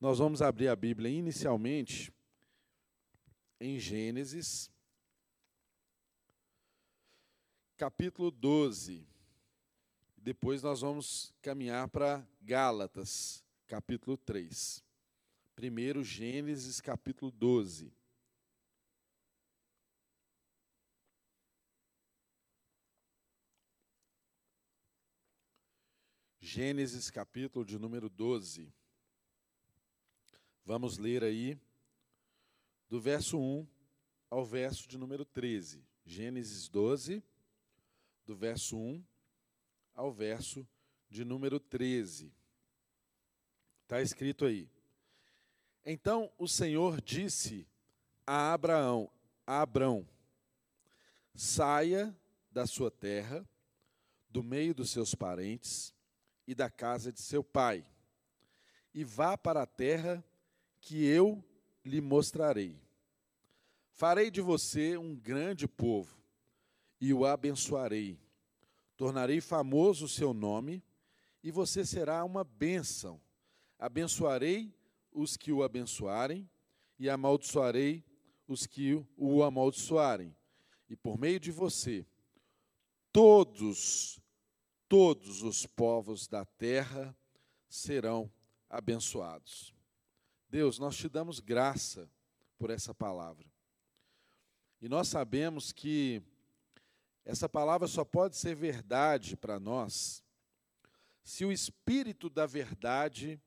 Nós vamos abrir a Bíblia inicialmente em Gênesis, capítulo 12. Depois nós vamos caminhar para Gálatas, capítulo 3. Primeiro, Gênesis, capítulo 12. Gênesis, capítulo de número 12. Vamos ler aí do verso 1 ao verso de número 13. Gênesis 12, do verso 1 ao verso de número 13. Está escrito aí. Então o Senhor disse a Abraão, a Saia da sua terra, do meio dos seus parentes e da casa de seu pai, e vá para a terra que eu lhe mostrarei. Farei de você um grande povo e o abençoarei. Tornarei famoso o seu nome e você será uma bênção. Abençoarei os que o abençoarem e amaldiçoarei os que o amaldiçoarem. E por meio de você, todos, todos os povos da terra serão abençoados. Deus, nós te damos graça por essa palavra. E nós sabemos que essa palavra só pode ser verdade para nós se o Espírito da verdade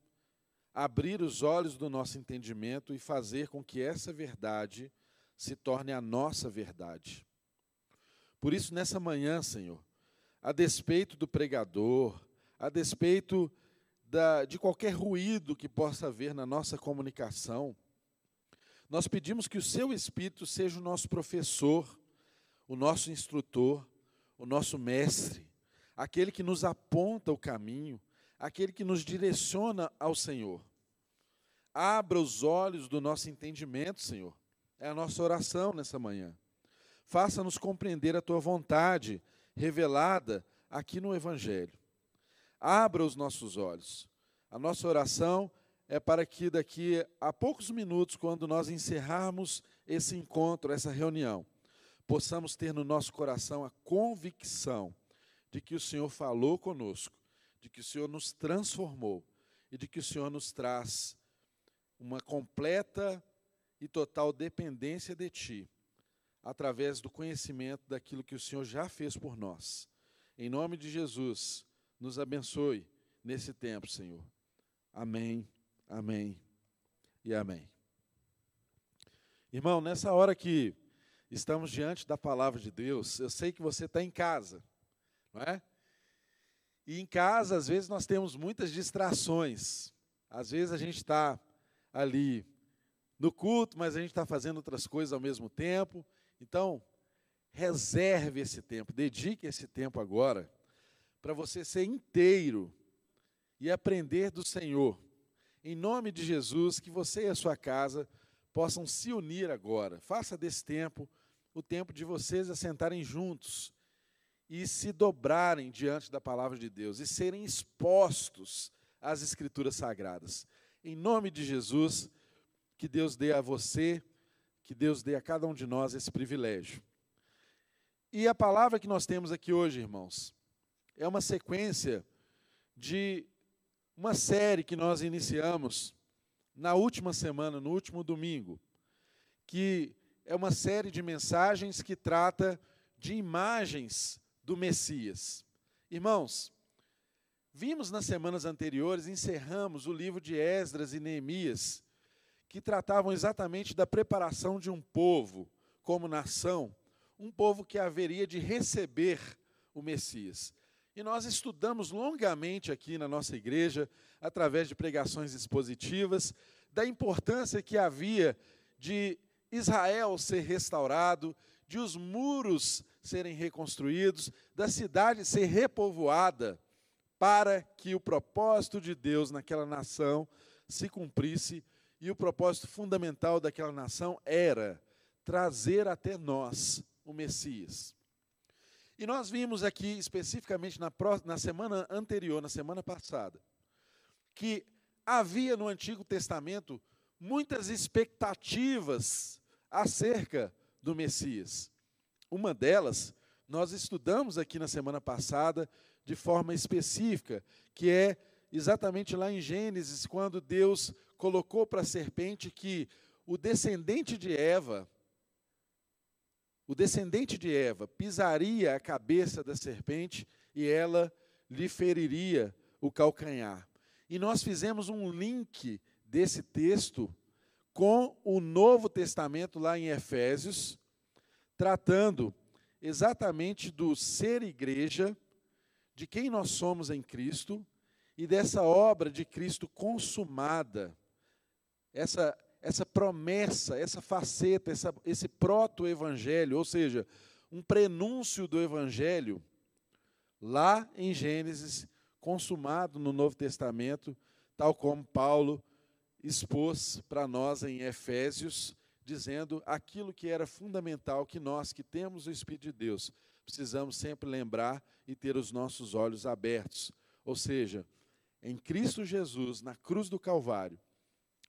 abrir os olhos do nosso entendimento e fazer com que essa verdade se torne a nossa verdade. Por isso, nessa manhã, Senhor, a despeito do pregador, a despeito da, de qualquer ruído que possa haver na nossa comunicação, nós pedimos que o Seu Espírito seja o nosso professor, o nosso instrutor, o nosso mestre, aquele que nos aponta o caminho, aquele que nos direciona ao Senhor. Abra os olhos do nosso entendimento, Senhor. É a nossa oração nessa manhã. Faça-nos compreender a tua vontade revelada aqui no Evangelho abra os nossos olhos. A nossa oração é para que daqui a poucos minutos, quando nós encerrarmos esse encontro, essa reunião, possamos ter no nosso coração a convicção de que o Senhor falou conosco, de que o Senhor nos transformou e de que o Senhor nos traz uma completa e total dependência de Ti, através do conhecimento daquilo que o Senhor já fez por nós. Em nome de Jesus nos abençoe nesse tempo, Senhor. Amém, amém e amém. Irmão, nessa hora que estamos diante da palavra de Deus, eu sei que você está em casa, não é? E em casa, às vezes, nós temos muitas distrações. Às vezes a gente está ali no culto, mas a gente está fazendo outras coisas ao mesmo tempo. Então, reserve esse tempo, dedique esse tempo agora para você ser inteiro e aprender do Senhor. Em nome de Jesus, que você e a sua casa possam se unir agora. Faça desse tempo o tempo de vocês assentarem juntos e se dobrarem diante da palavra de Deus e serem expostos às Escrituras Sagradas. Em nome de Jesus, que Deus dê a você, que Deus dê a cada um de nós esse privilégio. E a palavra que nós temos aqui hoje, irmãos, é uma sequência de uma série que nós iniciamos na última semana, no último domingo, que é uma série de mensagens que trata de imagens do Messias. Irmãos, vimos nas semanas anteriores, encerramos o livro de Esdras e Neemias, que tratavam exatamente da preparação de um povo como nação, um povo que haveria de receber o Messias. E nós estudamos longamente aqui na nossa igreja, através de pregações expositivas, da importância que havia de Israel ser restaurado, de os muros serem reconstruídos, da cidade ser repovoada, para que o propósito de Deus naquela nação se cumprisse. E o propósito fundamental daquela nação era trazer até nós o Messias. E nós vimos aqui, especificamente na, na semana anterior, na semana passada, que havia no Antigo Testamento muitas expectativas acerca do Messias. Uma delas nós estudamos aqui na semana passada de forma específica, que é exatamente lá em Gênesis, quando Deus colocou para a serpente que o descendente de Eva, o descendente de Eva pisaria a cabeça da serpente e ela lhe feriria o calcanhar. E nós fizemos um link desse texto com o Novo Testamento lá em Efésios, tratando exatamente do ser igreja, de quem nós somos em Cristo e dessa obra de Cristo consumada, essa, essa promessa, essa faceta, essa, esse proto-evangelho, ou seja, um prenúncio do evangelho, lá em Gênesis, consumado no Novo Testamento, tal como Paulo expôs para nós em Efésios, dizendo aquilo que era fundamental que nós que temos o Espírito de Deus precisamos sempre lembrar e ter os nossos olhos abertos. Ou seja, em Cristo Jesus, na cruz do Calvário,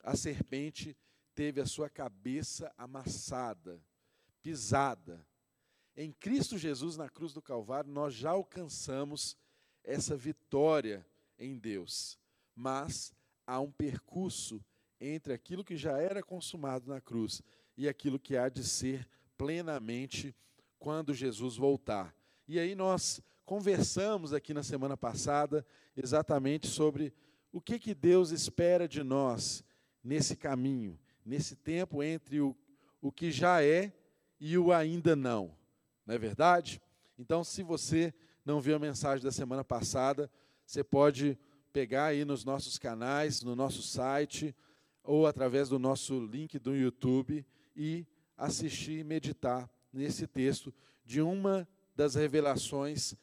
a serpente teve a sua cabeça amassada, pisada. Em Cristo Jesus, na cruz do Calvário, nós já alcançamos essa vitória em Deus. Mas há um percurso entre aquilo que já era consumado na cruz e aquilo que há de ser plenamente quando Jesus voltar. E aí nós conversamos aqui na semana passada exatamente sobre o que, que Deus espera de nós nesse caminho, nesse tempo entre o, o que já é e o ainda não. Não é verdade? Então, se você não viu a mensagem da semana passada, você pode pegar aí nos nossos canais, no nosso site, ou através do nosso link do YouTube e assistir e meditar nesse texto de uma das revelações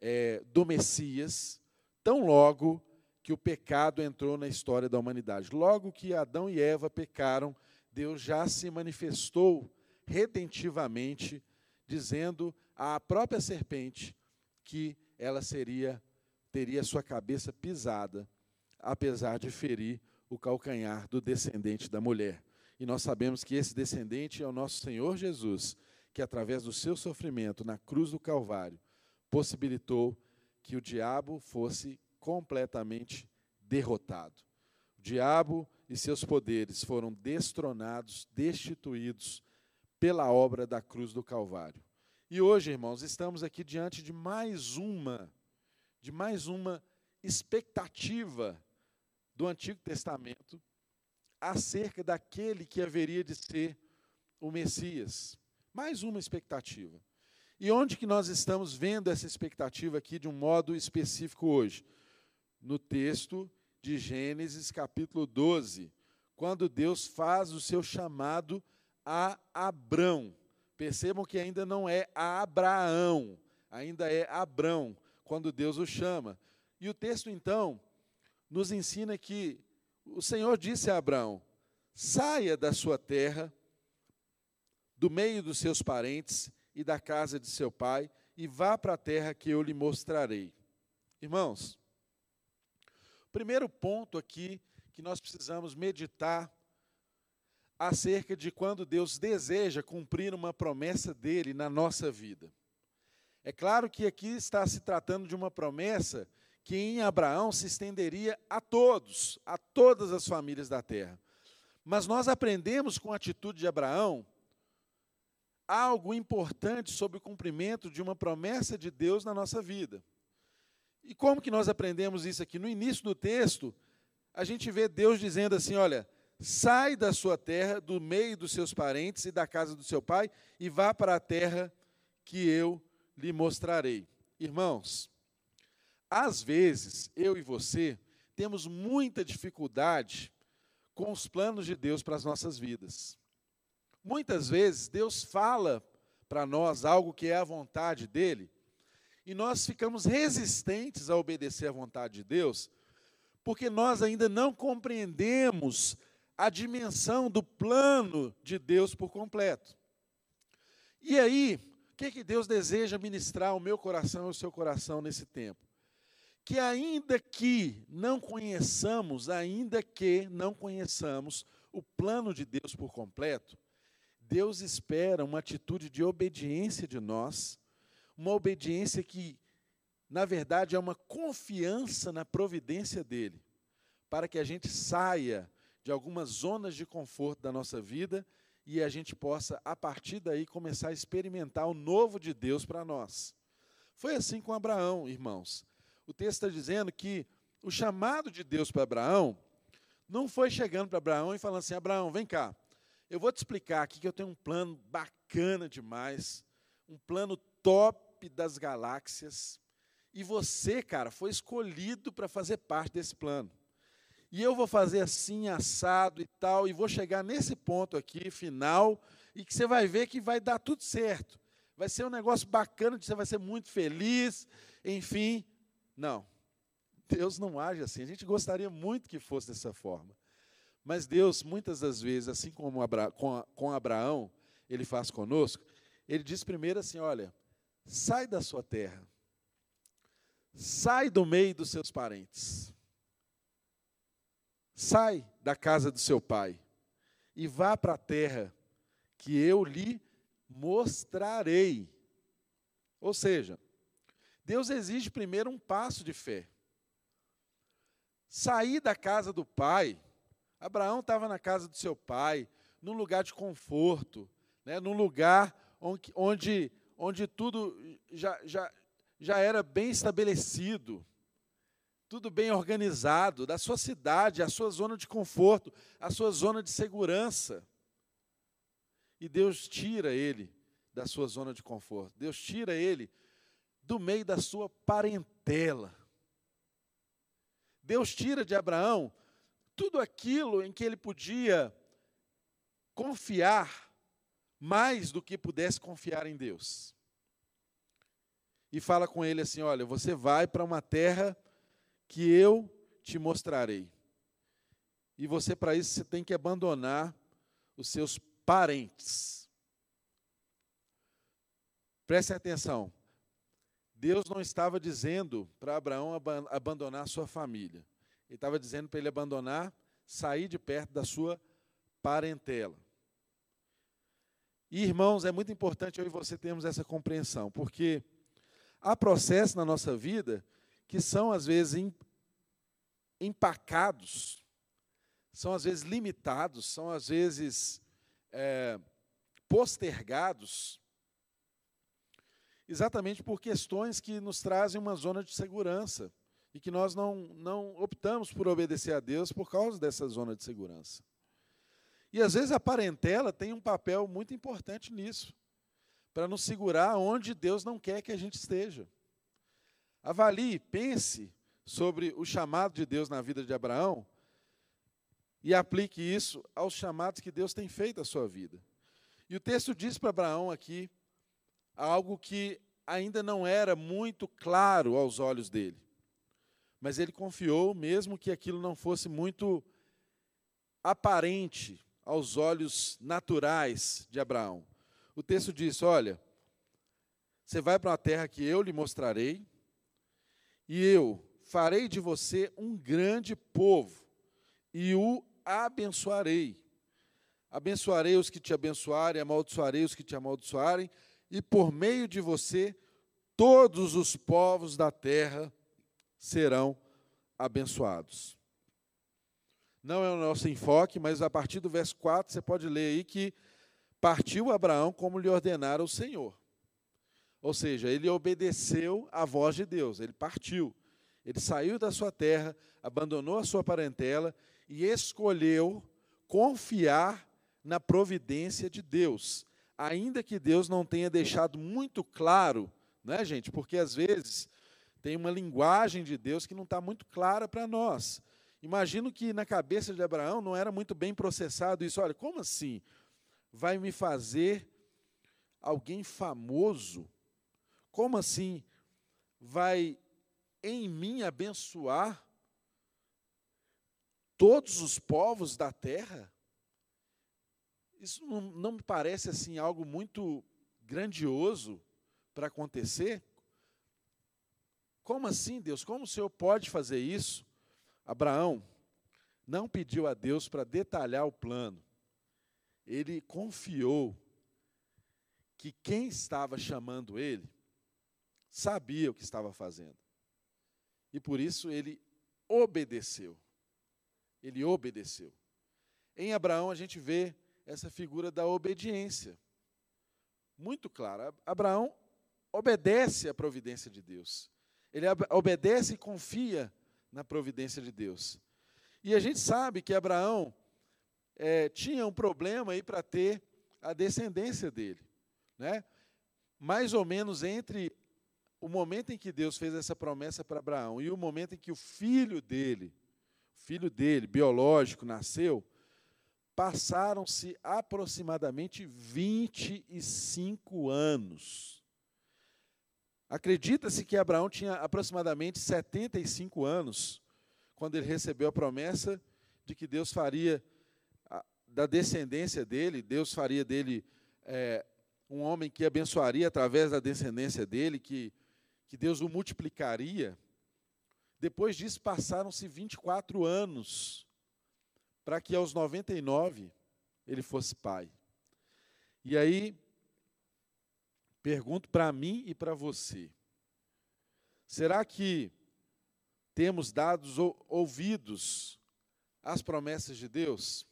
é, do Messias, tão logo que o pecado entrou na história da humanidade. Logo que Adão e Eva pecaram, Deus já se manifestou redentivamente, dizendo à própria serpente que ela seria teria sua cabeça pisada, apesar de ferir o calcanhar do descendente da mulher. E nós sabemos que esse descendente é o nosso Senhor Jesus, que através do seu sofrimento na cruz do Calvário, possibilitou que o diabo fosse completamente derrotado. O diabo e seus poderes foram destronados, destituídos pela obra da cruz do Calvário. E hoje, irmãos, estamos aqui diante de mais uma de mais uma expectativa do Antigo Testamento acerca daquele que haveria de ser o Messias. Mais uma expectativa. E onde que nós estamos vendo essa expectativa aqui de um modo específico hoje? No texto de Gênesis capítulo 12, quando Deus faz o seu chamado a Abrão. Percebam que ainda não é a Abraão, ainda é Abrão, quando Deus o chama. E o texto então nos ensina que o Senhor disse a Abraão: saia da sua terra, do meio dos seus parentes e da casa de seu pai, e vá para a terra que eu lhe mostrarei. Irmãos, primeiro ponto aqui que nós precisamos meditar acerca de quando Deus deseja cumprir uma promessa dele na nossa vida. É claro que aqui está se tratando de uma promessa que em Abraão se estenderia a todos, a todas as famílias da terra. Mas nós aprendemos com a atitude de Abraão algo importante sobre o cumprimento de uma promessa de Deus na nossa vida. E como que nós aprendemos isso aqui? No início do texto, a gente vê Deus dizendo assim: olha, sai da sua terra, do meio dos seus parentes e da casa do seu pai, e vá para a terra que eu lhe mostrarei. Irmãos, às vezes eu e você temos muita dificuldade com os planos de Deus para as nossas vidas. Muitas vezes Deus fala para nós algo que é a vontade dele, e nós ficamos resistentes a obedecer à vontade de Deus, porque nós ainda não compreendemos a dimensão do plano de Deus por completo. E aí, o que, que Deus deseja ministrar ao meu coração e ao seu coração nesse tempo? que ainda que não conheçamos, ainda que não conheçamos o plano de Deus por completo, Deus espera uma atitude de obediência de nós, uma obediência que, na verdade, é uma confiança na providência dEle, para que a gente saia de algumas zonas de conforto da nossa vida e a gente possa, a partir daí, começar a experimentar o novo de Deus para nós. Foi assim com Abraão, irmãos. O texto está dizendo que o chamado de Deus para Abraão não foi chegando para Abraão e falando assim: Abraão, vem cá, eu vou te explicar aqui que eu tenho um plano bacana demais, um plano top das galáxias, e você, cara, foi escolhido para fazer parte desse plano. E eu vou fazer assim, assado e tal, e vou chegar nesse ponto aqui, final, e que você vai ver que vai dar tudo certo. Vai ser um negócio bacana, você vai ser muito feliz, enfim. Não. Deus não age assim. A gente gostaria muito que fosse dessa forma. Mas Deus, muitas das vezes, assim como Abra com, com Abraão, ele faz conosco, ele diz primeiro assim: olha, sai da sua terra, sai do meio dos seus parentes, sai da casa do seu pai e vá para a terra que eu lhe mostrarei. Ou seja, Deus exige primeiro um passo de fé. Sair da casa do pai Abraão estava na casa do seu pai, num lugar de conforto, né, num lugar onde, onde, onde tudo já, já, já era bem estabelecido, tudo bem organizado, da sua cidade, a sua zona de conforto, a sua zona de segurança. E Deus tira ele da sua zona de conforto, Deus tira ele do meio da sua parentela. Deus tira de Abraão tudo aquilo em que ele podia confiar mais do que pudesse confiar em Deus. E fala com ele assim: Olha, você vai para uma terra que eu te mostrarei. E você, para isso, você tem que abandonar os seus parentes. Preste atenção. Deus não estava dizendo para Abraão abandonar sua família. Ele estava dizendo para ele abandonar, sair de perto da sua parentela. E, irmãos, é muito importante eu e você termos essa compreensão, porque há processos na nossa vida que são, às vezes, empacados, são, às vezes, limitados, são, às vezes, é, postergados, exatamente por questões que nos trazem uma zona de segurança e que nós não, não optamos por obedecer a Deus por causa dessa zona de segurança. E às vezes a parentela tem um papel muito importante nisso, para nos segurar onde Deus não quer que a gente esteja. Avalie, pense sobre o chamado de Deus na vida de Abraão e aplique isso aos chamados que Deus tem feito à sua vida. E o texto diz para Abraão aqui algo que ainda não era muito claro aos olhos dele mas ele confiou, mesmo que aquilo não fosse muito aparente aos olhos naturais de Abraão. O texto diz: Olha, você vai para uma terra que eu lhe mostrarei, e eu farei de você um grande povo, e o abençoarei. Abençoarei os que te abençoarem, amaldiçoarei os que te amaldiçoarem, e por meio de você todos os povos da terra serão abençoados. Não é o nosso enfoque, mas a partir do verso 4 você pode ler aí que partiu Abraão como lhe ordenara o Senhor. Ou seja, ele obedeceu à voz de Deus, ele partiu. Ele saiu da sua terra, abandonou a sua parentela e escolheu confiar na providência de Deus, ainda que Deus não tenha deixado muito claro, né, gente? Porque às vezes tem uma linguagem de Deus que não está muito clara para nós. Imagino que na cabeça de Abraão não era muito bem processado isso. Olha, como assim? Vai me fazer alguém famoso? Como assim? Vai em mim abençoar todos os povos da terra? Isso não, não me parece assim algo muito grandioso para acontecer? Como assim, Deus? Como o Senhor pode fazer isso? Abraão não pediu a Deus para detalhar o plano. Ele confiou que quem estava chamando ele sabia o que estava fazendo. E por isso ele obedeceu. Ele obedeceu. Em Abraão a gente vê essa figura da obediência. Muito clara. Abraão obedece à providência de Deus. Ele obedece e confia na providência de Deus. E a gente sabe que Abraão é, tinha um problema aí para ter a descendência dele. Né? Mais ou menos entre o momento em que Deus fez essa promessa para Abraão e o momento em que o filho dele, filho dele, biológico, nasceu, passaram-se aproximadamente 25 anos. Acredita-se que Abraão tinha aproximadamente 75 anos quando ele recebeu a promessa de que Deus faria da descendência dele, Deus faria dele é, um homem que abençoaria através da descendência dele, que, que Deus o multiplicaria. Depois disso, passaram-se 24 anos para que aos 99 ele fosse pai. E aí, pergunto para mim e para você: será que temos dados ouvidos às promessas de Deus?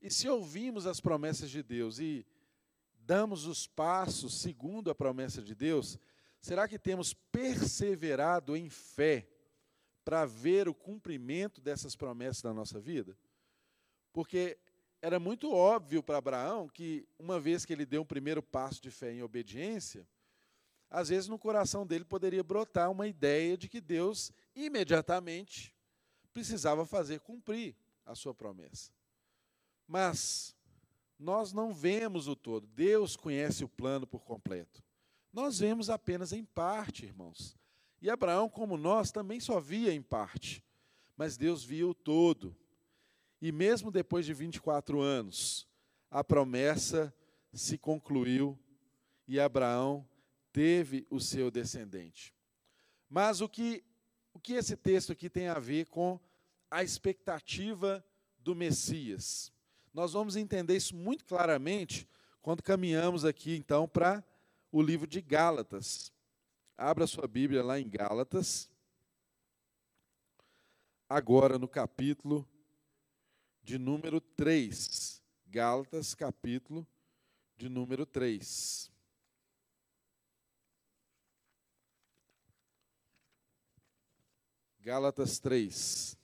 E se ouvimos as promessas de Deus e damos os passos segundo a promessa de Deus, será que temos perseverado em fé para ver o cumprimento dessas promessas na nossa vida? Porque era muito óbvio para Abraão que, uma vez que ele deu um primeiro passo de fé em obediência, às vezes no coração dele poderia brotar uma ideia de que Deus imediatamente precisava fazer cumprir a sua promessa. Mas nós não vemos o todo. Deus conhece o plano por completo. Nós vemos apenas em parte, irmãos. E Abraão, como nós, também só via em parte. Mas Deus via o todo. E mesmo depois de 24 anos, a promessa se concluiu e Abraão teve o seu descendente. Mas o que, o que esse texto aqui tem a ver com a expectativa do Messias? Nós vamos entender isso muito claramente quando caminhamos aqui, então, para o livro de Gálatas. Abra sua Bíblia lá em Gálatas, agora no capítulo de número 3. Gálatas, capítulo de número 3. Gálatas 3.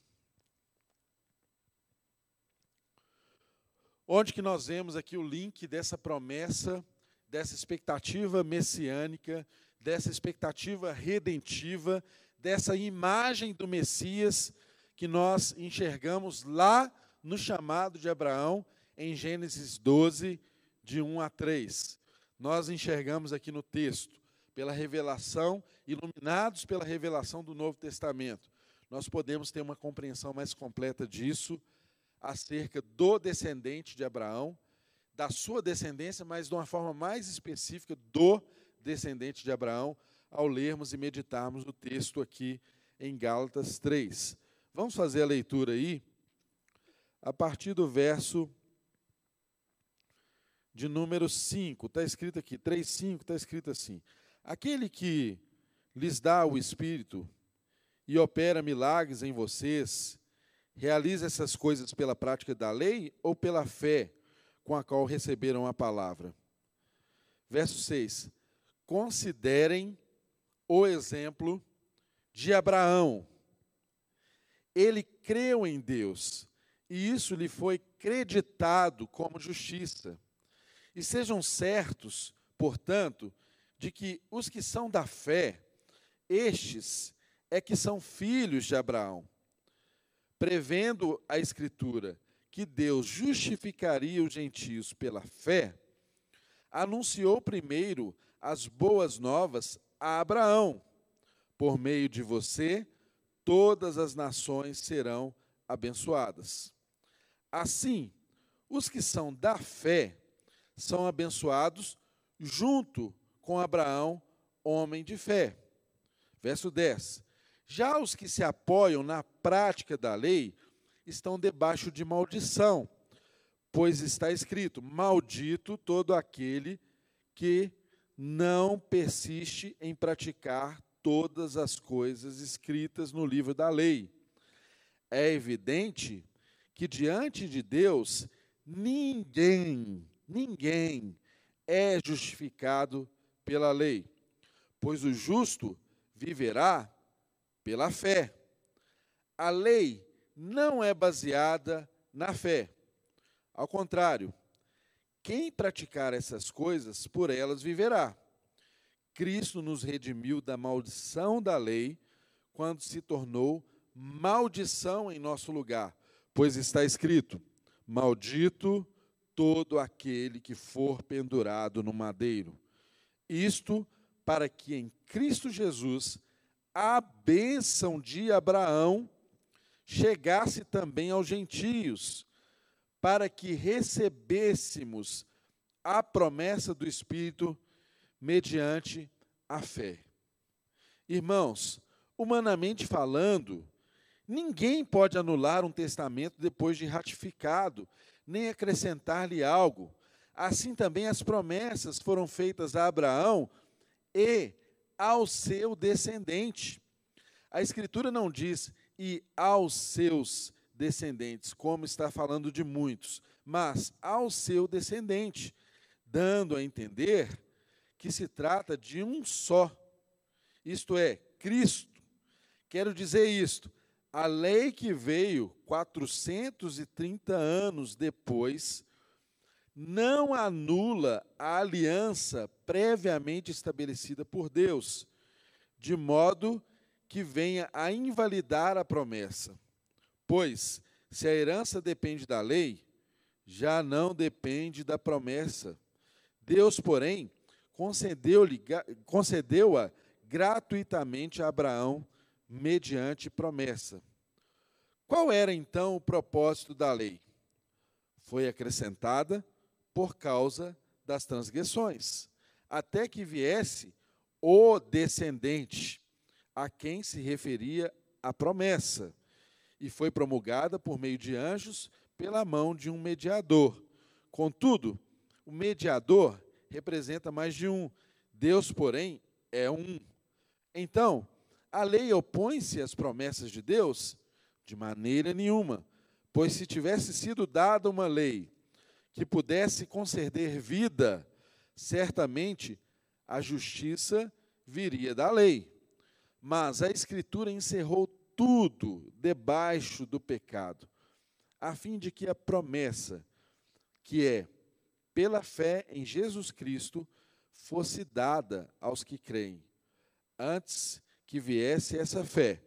Onde que nós vemos aqui o link dessa promessa, dessa expectativa messiânica, dessa expectativa redentiva, dessa imagem do Messias que nós enxergamos lá no chamado de Abraão em Gênesis 12, de 1 a 3. Nós enxergamos aqui no texto, pela revelação, iluminados pela revelação do Novo Testamento, nós podemos ter uma compreensão mais completa disso, acerca do descendente de Abraão, da sua descendência, mas de uma forma mais específica do descendente de Abraão, ao lermos e meditarmos o texto aqui em Gálatas 3. Vamos fazer a leitura aí a partir do verso de número 5, está escrito aqui, 3, 5, está escrito assim: Aquele que lhes dá o Espírito e opera milagres em vocês, realiza essas coisas pela prática da lei ou pela fé com a qual receberam a palavra? Verso 6: Considerem o exemplo de Abraão. Ele creu em Deus e isso lhe foi creditado como justiça. E sejam certos, portanto, de que os que são da fé, estes é que são filhos de Abraão. Prevendo a Escritura que Deus justificaria os gentios pela fé, anunciou primeiro as boas novas a Abraão: por meio de você, todas as nações serão abençoadas. Assim, os que são da fé são abençoados junto com Abraão, homem de fé. Verso 10. Já os que se apoiam na prática da lei estão debaixo de maldição, pois está escrito: Maldito todo aquele que não persiste em praticar todas as coisas escritas no livro da lei. É evidente que diante de Deus ninguém, ninguém é justificado pela lei, pois o justo viverá pela fé. A lei não é baseada na fé. Ao contrário, quem praticar essas coisas, por elas viverá. Cristo nos redimiu da maldição da lei quando se tornou maldição em nosso lugar, pois está escrito: Maldito todo aquele que for pendurado no madeiro. Isto para que em Cristo Jesus a bênção de Abraão chegasse também aos gentios, para que recebêssemos a promessa do Espírito mediante a fé. Irmãos, humanamente falando, ninguém pode anular um testamento depois de ratificado, nem acrescentar-lhe algo. Assim também as promessas foram feitas a Abraão e ao seu descendente. A Escritura não diz e aos seus descendentes, como está falando de muitos, mas ao seu descendente, dando a entender que se trata de um só, isto é, Cristo. Quero dizer isto: a lei que veio 430 anos depois não anula a aliança previamente estabelecida por Deus, de modo que venha a invalidar a promessa. Pois, se a herança depende da lei, já não depende da promessa. Deus, porém, concedeu-a gratuitamente a Abraão mediante promessa. Qual era então o propósito da lei? Foi acrescentada por causa das transgressões, até que viesse o descendente a quem se referia a promessa e foi promulgada por meio de anjos pela mão de um mediador. Contudo, o mediador representa mais de um, Deus, porém, é um. Então, a lei opõe-se às promessas de Deus? De maneira nenhuma, pois se tivesse sido dada uma lei que pudesse conceder vida, certamente a justiça viria da lei. Mas a Escritura encerrou tudo debaixo do pecado, a fim de que a promessa, que é pela fé em Jesus Cristo, fosse dada aos que creem. Antes que viesse essa fé,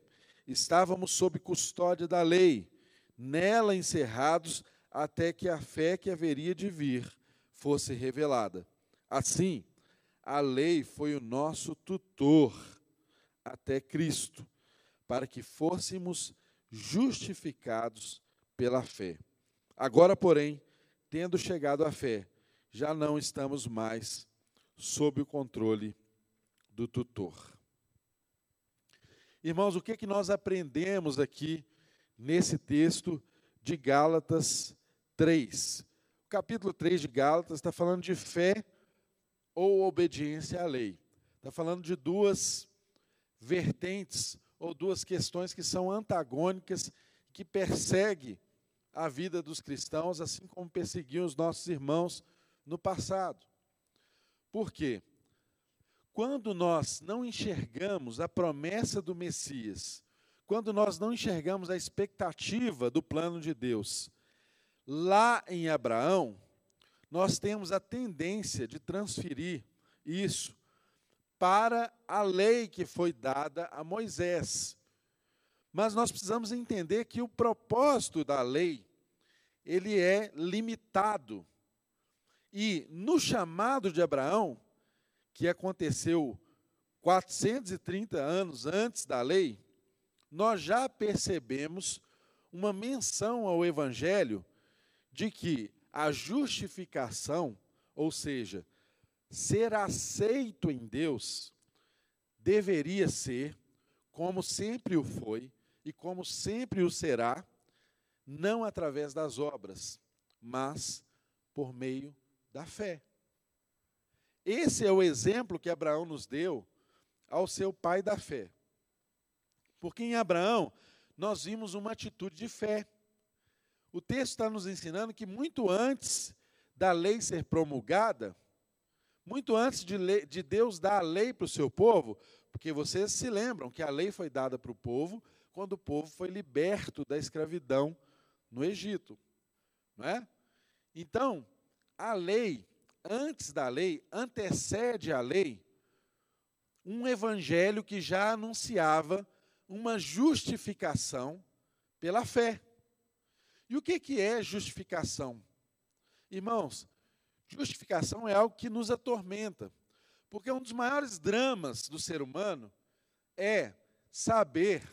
estávamos sob custódia da lei, nela encerrados até que a fé que haveria de vir fosse revelada. Assim, a lei foi o nosso tutor até Cristo para que fôssemos justificados pela fé. Agora, porém, tendo chegado à fé, já não estamos mais sob o controle do tutor. Irmãos, o que, é que nós aprendemos aqui nesse texto de Gálatas 3? O capítulo 3 de Gálatas está falando de fé ou obediência à lei. Está falando de duas vertentes ou duas questões que são antagônicas, que perseguem a vida dos cristãos, assim como perseguiam os nossos irmãos no passado. Por quê? Quando nós não enxergamos a promessa do Messias, quando nós não enxergamos a expectativa do plano de Deus, lá em Abraão, nós temos a tendência de transferir isso para a lei que foi dada a Moisés. Mas nós precisamos entender que o propósito da lei, ele é limitado. E no chamado de Abraão, que aconteceu 430 anos antes da lei, nós já percebemos uma menção ao evangelho de que a justificação, ou seja, ser aceito em Deus deveria ser como sempre o foi e como sempre o será, não através das obras, mas por meio da fé. Esse é o exemplo que Abraão nos deu ao seu pai da fé. Porque em Abraão nós vimos uma atitude de fé. O texto está nos ensinando que muito antes da lei ser promulgada, muito antes de, lei, de Deus dar a lei para o seu povo, porque vocês se lembram que a lei foi dada para o povo quando o povo foi liberto da escravidão no Egito. Não é? Então, a lei, antes da lei, antecede a lei, um evangelho que já anunciava uma justificação pela fé. E o que, que é justificação? Irmãos, justificação é algo que nos atormenta, porque um dos maiores dramas do ser humano é saber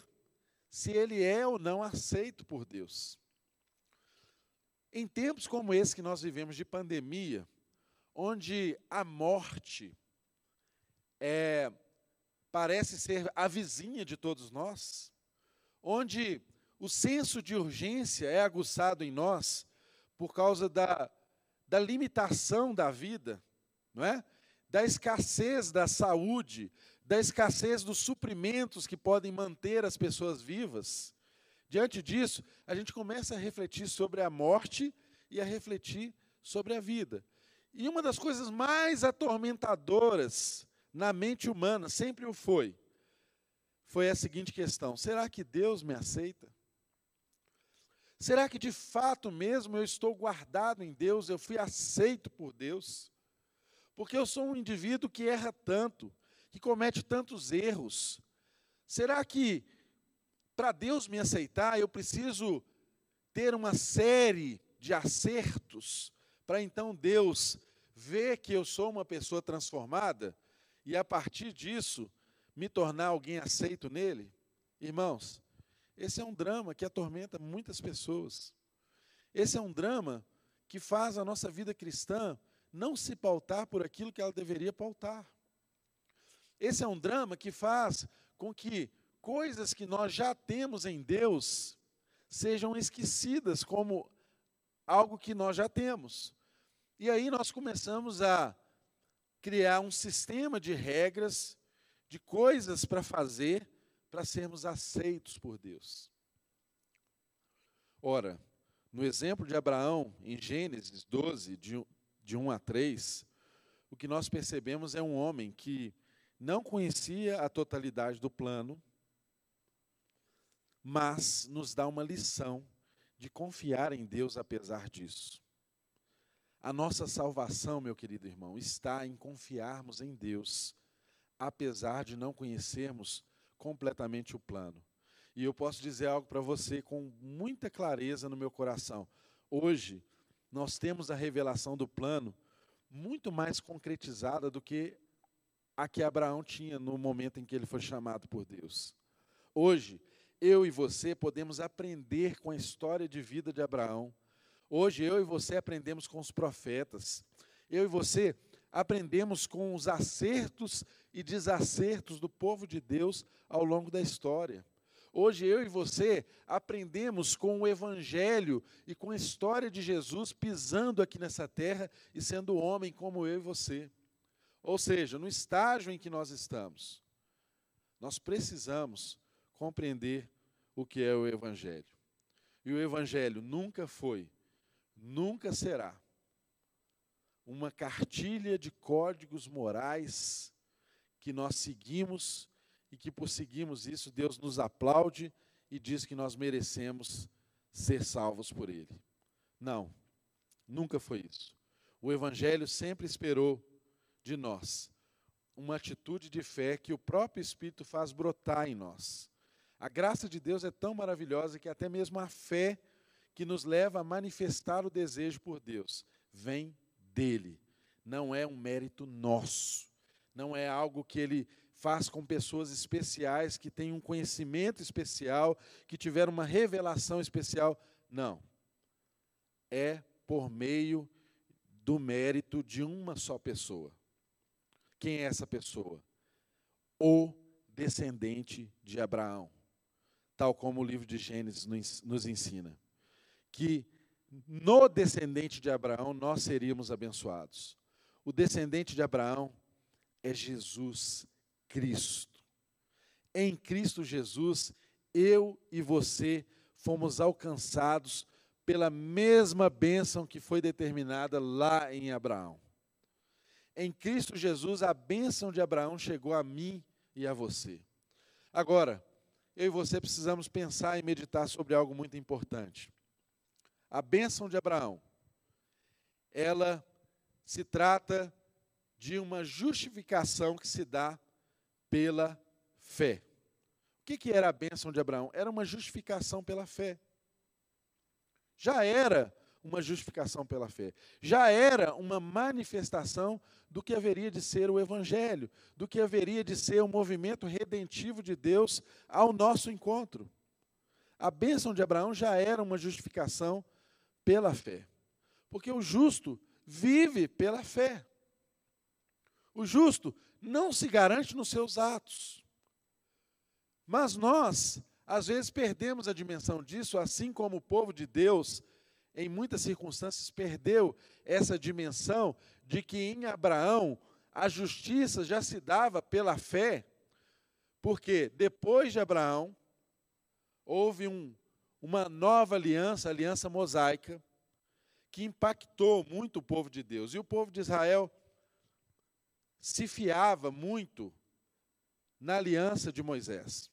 se ele é ou não aceito por Deus. Em tempos como esse que nós vivemos de pandemia, onde a morte é, parece ser a vizinha de todos nós, onde o senso de urgência é aguçado em nós por causa da, da limitação da vida, não é? da escassez da saúde, da escassez dos suprimentos que podem manter as pessoas vivas. Diante disso, a gente começa a refletir sobre a morte e a refletir sobre a vida. E uma das coisas mais atormentadoras na mente humana, sempre o foi, foi a seguinte questão: será que Deus me aceita? Será que de fato mesmo eu estou guardado em Deus, eu fui aceito por Deus? Porque eu sou um indivíduo que erra tanto, que comete tantos erros. Será que para Deus me aceitar eu preciso ter uma série de acertos para então Deus ver que eu sou uma pessoa transformada e a partir disso me tornar alguém aceito nele? Irmãos, esse é um drama que atormenta muitas pessoas. Esse é um drama que faz a nossa vida cristã não se pautar por aquilo que ela deveria pautar. Esse é um drama que faz com que coisas que nós já temos em Deus sejam esquecidas como algo que nós já temos. E aí nós começamos a criar um sistema de regras, de coisas para fazer, para sermos aceitos por Deus. Ora, no exemplo de Abraão, em Gênesis 12, de de 1 a 3, o que nós percebemos é um homem que não conhecia a totalidade do plano, mas nos dá uma lição de confiar em Deus apesar disso. A nossa salvação, meu querido irmão, está em confiarmos em Deus, apesar de não conhecermos completamente o plano. E eu posso dizer algo para você com muita clareza no meu coração. Hoje, nós temos a revelação do plano muito mais concretizada do que a que Abraão tinha no momento em que ele foi chamado por Deus. Hoje, eu e você podemos aprender com a história de vida de Abraão. Hoje, eu e você aprendemos com os profetas. Eu e você aprendemos com os acertos e desacertos do povo de Deus ao longo da história. Hoje eu e você aprendemos com o Evangelho e com a história de Jesus pisando aqui nessa terra e sendo homem como eu e você. Ou seja, no estágio em que nós estamos, nós precisamos compreender o que é o Evangelho. E o Evangelho nunca foi, nunca será uma cartilha de códigos morais que nós seguimos e que por seguirmos isso, Deus nos aplaude e diz que nós merecemos ser salvos por Ele. Não, nunca foi isso. O Evangelho sempre esperou de nós uma atitude de fé que o próprio Espírito faz brotar em nós. A graça de Deus é tão maravilhosa que até mesmo a fé que nos leva a manifestar o desejo por Deus vem dele. Não é um mérito nosso. Não é algo que ele faz com pessoas especiais, que têm um conhecimento especial, que tiveram uma revelação especial. Não. É por meio do mérito de uma só pessoa. Quem é essa pessoa? O descendente de Abraão, tal como o livro de Gênesis nos ensina. Que no descendente de Abraão nós seríamos abençoados. O descendente de Abraão é Jesus Cristo. Em Cristo Jesus, eu e você fomos alcançados pela mesma bênção que foi determinada lá em Abraão. Em Cristo Jesus, a bênção de Abraão chegou a mim e a você. Agora, eu e você precisamos pensar e meditar sobre algo muito importante. A bênção de Abraão, ela se trata de uma justificação que se dá pela fé. O que, que era a bênção de Abraão? Era uma justificação pela fé. Já era uma justificação pela fé. Já era uma manifestação do que haveria de ser o Evangelho, do que haveria de ser o movimento redentivo de Deus ao nosso encontro. A bênção de Abraão já era uma justificação pela fé. Porque o justo vive pela fé. O justo não se garante nos seus atos. Mas nós, às vezes, perdemos a dimensão disso, assim como o povo de Deus em muitas circunstâncias, perdeu essa dimensão de que em Abraão a justiça já se dava pela fé, porque depois de Abraão houve um, uma nova aliança, a aliança mosaica, que impactou muito o povo de Deus. E o povo de Israel se fiava muito na aliança de Moisés.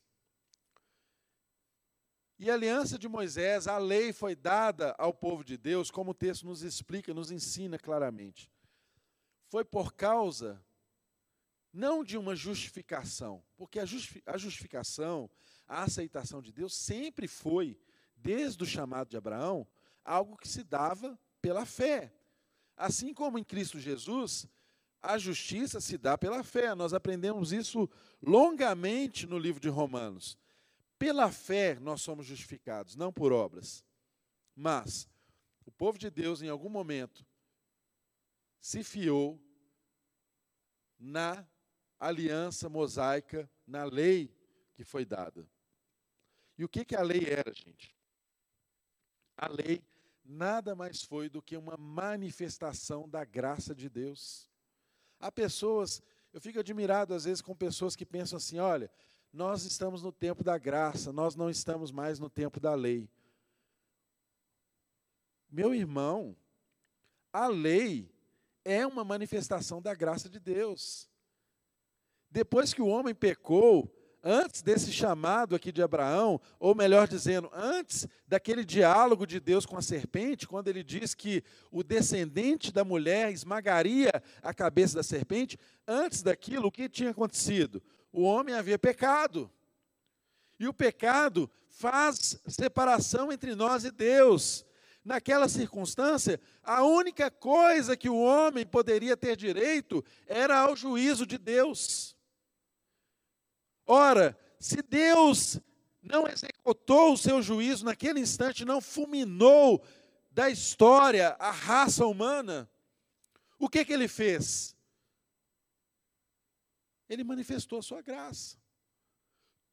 E a aliança de Moisés, a lei foi dada ao povo de Deus, como o texto nos explica, nos ensina claramente. Foi por causa, não de uma justificação, porque a, justificação, a aceitação de Deus sempre foi, desde o chamado de Abraão, algo que se dava pela fé. Assim como em Cristo Jesus, a justiça se dá pela fé. Nós aprendemos isso longamente no livro de Romanos. Pela fé nós somos justificados, não por obras. Mas o povo de Deus, em algum momento, se fiou na aliança mosaica, na lei que foi dada. E o que, que a lei era, gente? A lei nada mais foi do que uma manifestação da graça de Deus. Há pessoas, eu fico admirado às vezes com pessoas que pensam assim: olha, nós estamos no tempo da graça, nós não estamos mais no tempo da lei. Meu irmão, a lei é uma manifestação da graça de Deus. Depois que o homem pecou, antes desse chamado aqui de Abraão, ou melhor dizendo, antes daquele diálogo de Deus com a serpente, quando ele diz que o descendente da mulher esmagaria a cabeça da serpente, antes daquilo, o que tinha acontecido? o homem havia pecado. E o pecado faz separação entre nós e Deus. Naquela circunstância, a única coisa que o homem poderia ter direito era ao juízo de Deus. Ora, se Deus não executou o seu juízo naquele instante, não fulminou da história a raça humana, o que, que ele fez? ele manifestou a sua graça.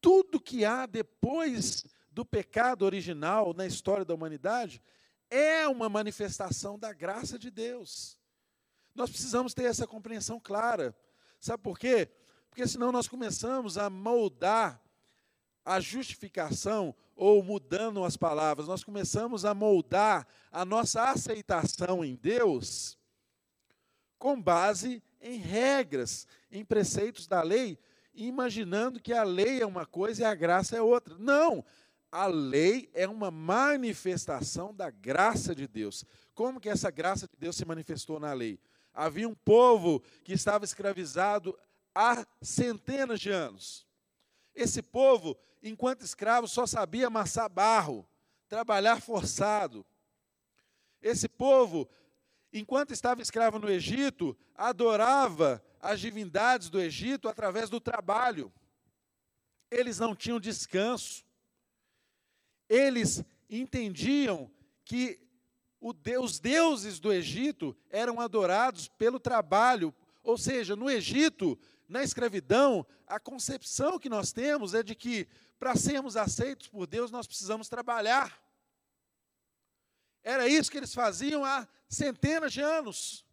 Tudo que há depois do pecado original na história da humanidade é uma manifestação da graça de Deus. Nós precisamos ter essa compreensão clara. Sabe por quê? Porque senão nós começamos a moldar a justificação, ou mudando as palavras, nós começamos a moldar a nossa aceitação em Deus com base em regras, em preceitos da lei, imaginando que a lei é uma coisa e a graça é outra. Não! A lei é uma manifestação da graça de Deus. Como que essa graça de Deus se manifestou na lei? Havia um povo que estava escravizado há centenas de anos. Esse povo, enquanto escravo, só sabia amassar barro, trabalhar forçado. Esse povo enquanto estava escravo no Egito, adorava as divindades do Egito através do trabalho. Eles não tinham descanso. Eles entendiam que os deuses do Egito eram adorados pelo trabalho, ou seja, no Egito, na escravidão, a concepção que nós temos é de que para sermos aceitos por Deus nós precisamos trabalhar. Era isso que eles faziam há centenas de anos.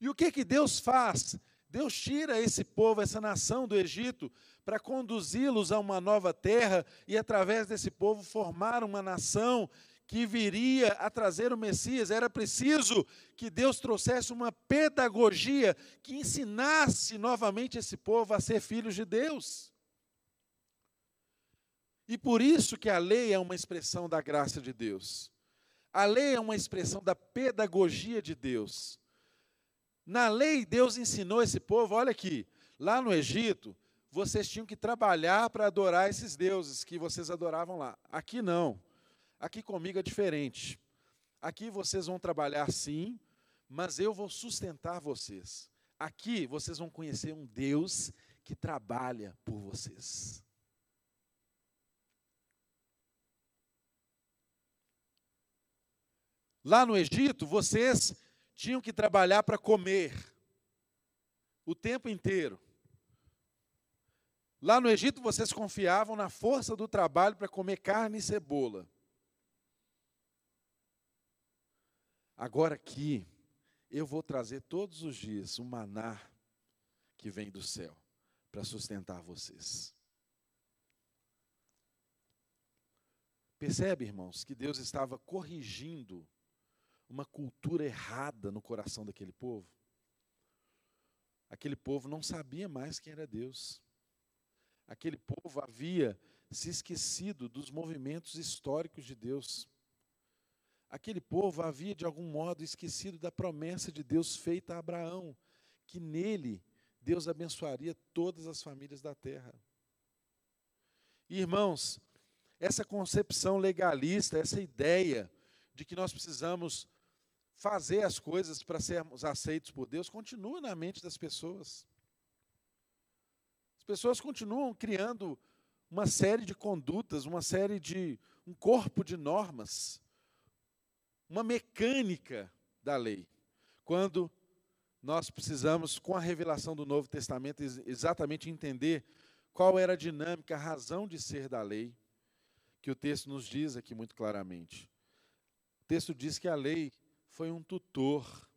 E o que que Deus faz? Deus tira esse povo, essa nação do Egito, para conduzi-los a uma nova terra e, através desse povo, formar uma nação que viria a trazer o Messias. Era preciso que Deus trouxesse uma pedagogia que ensinasse novamente esse povo a ser filhos de Deus. E por isso que a lei é uma expressão da graça de Deus. A lei é uma expressão da pedagogia de Deus. Na lei, Deus ensinou esse povo, olha aqui, lá no Egito, vocês tinham que trabalhar para adorar esses deuses que vocês adoravam lá. Aqui não. Aqui comigo é diferente. Aqui vocês vão trabalhar sim, mas eu vou sustentar vocês. Aqui vocês vão conhecer um Deus que trabalha por vocês. Lá no Egito, vocês tinham que trabalhar para comer o tempo inteiro. Lá no Egito, vocês confiavam na força do trabalho para comer carne e cebola. Agora aqui, eu vou trazer todos os dias um maná que vem do céu para sustentar vocês. Percebe, irmãos, que Deus estava corrigindo uma cultura errada no coração daquele povo. Aquele povo não sabia mais quem era Deus. Aquele povo havia se esquecido dos movimentos históricos de Deus. Aquele povo havia, de algum modo, esquecido da promessa de Deus feita a Abraão, que nele Deus abençoaria todas as famílias da terra. irmãos, essa concepção legalista, essa ideia de que nós precisamos fazer as coisas para sermos aceitos por Deus continua na mente das pessoas. As pessoas continuam criando uma série de condutas, uma série de um corpo de normas, uma mecânica da lei. Quando nós precisamos, com a revelação do Novo Testamento, exatamente entender qual era a dinâmica, a razão de ser da lei, que o texto nos diz aqui muito claramente. O texto diz que a lei foi um tutor.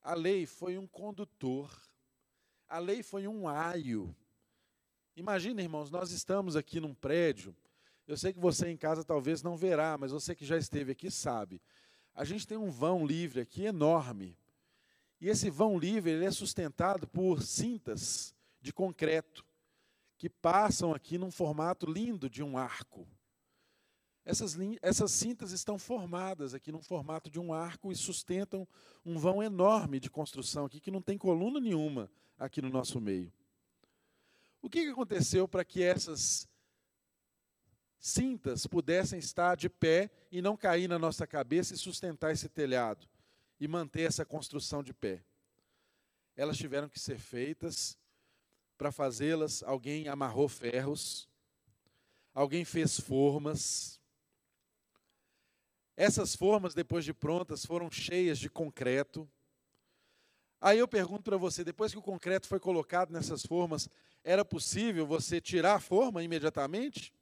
A lei foi um condutor. A lei foi um aio. Imagina, irmãos, nós estamos aqui num prédio. Eu sei que você em casa talvez não verá, mas você que já esteve aqui sabe. A gente tem um vão livre aqui enorme. E esse vão livre ele é sustentado por cintas de concreto que passam aqui num formato lindo de um arco. Essas, essas cintas estão formadas aqui num formato de um arco e sustentam um vão enorme de construção aqui, que não tem coluna nenhuma aqui no nosso meio. O que aconteceu para que essas cintas pudessem estar de pé e não cair na nossa cabeça e sustentar esse telhado e manter essa construção de pé? Elas tiveram que ser feitas, para fazê-las, alguém amarrou ferros, alguém fez formas, essas formas, depois de prontas, foram cheias de concreto. Aí eu pergunto para você: depois que o concreto foi colocado nessas formas, era possível você tirar a forma imediatamente?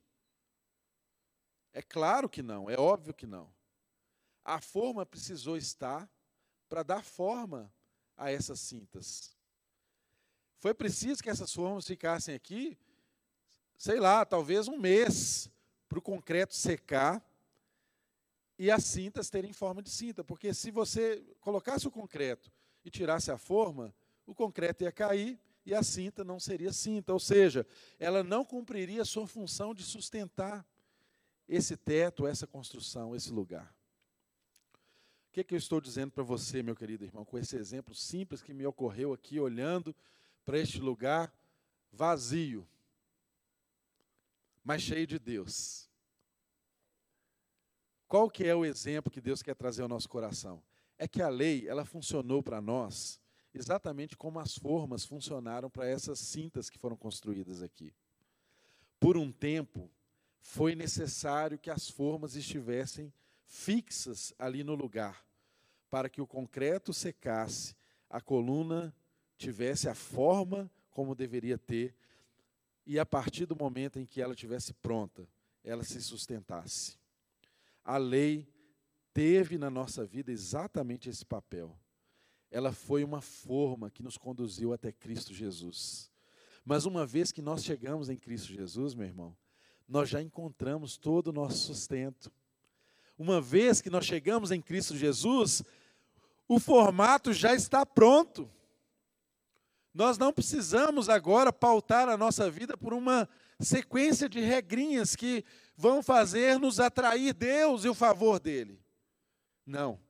É claro que não, é óbvio que não. A forma precisou estar para dar forma a essas cintas. Foi preciso que essas formas ficassem aqui, sei lá, talvez um mês, para o concreto secar e as cintas terem forma de cinta, porque se você colocasse o concreto e tirasse a forma, o concreto ia cair e a cinta não seria cinta, ou seja, ela não cumpriria a sua função de sustentar esse teto, essa construção, esse lugar. O que, é que eu estou dizendo para você, meu querido irmão, com esse exemplo simples que me ocorreu aqui, olhando para este lugar vazio, mas cheio de Deus? Qual que é o exemplo que Deus quer trazer ao nosso coração? É que a lei, ela funcionou para nós exatamente como as formas funcionaram para essas cintas que foram construídas aqui. Por um tempo, foi necessário que as formas estivessem fixas ali no lugar, para que o concreto secasse, a coluna tivesse a forma como deveria ter, e a partir do momento em que ela tivesse pronta, ela se sustentasse. A lei teve na nossa vida exatamente esse papel. Ela foi uma forma que nos conduziu até Cristo Jesus. Mas uma vez que nós chegamos em Cristo Jesus, meu irmão, nós já encontramos todo o nosso sustento. Uma vez que nós chegamos em Cristo Jesus, o formato já está pronto. Nós não precisamos agora pautar a nossa vida por uma sequência de regrinhas que vão fazer nos atrair Deus e o favor dele. Não.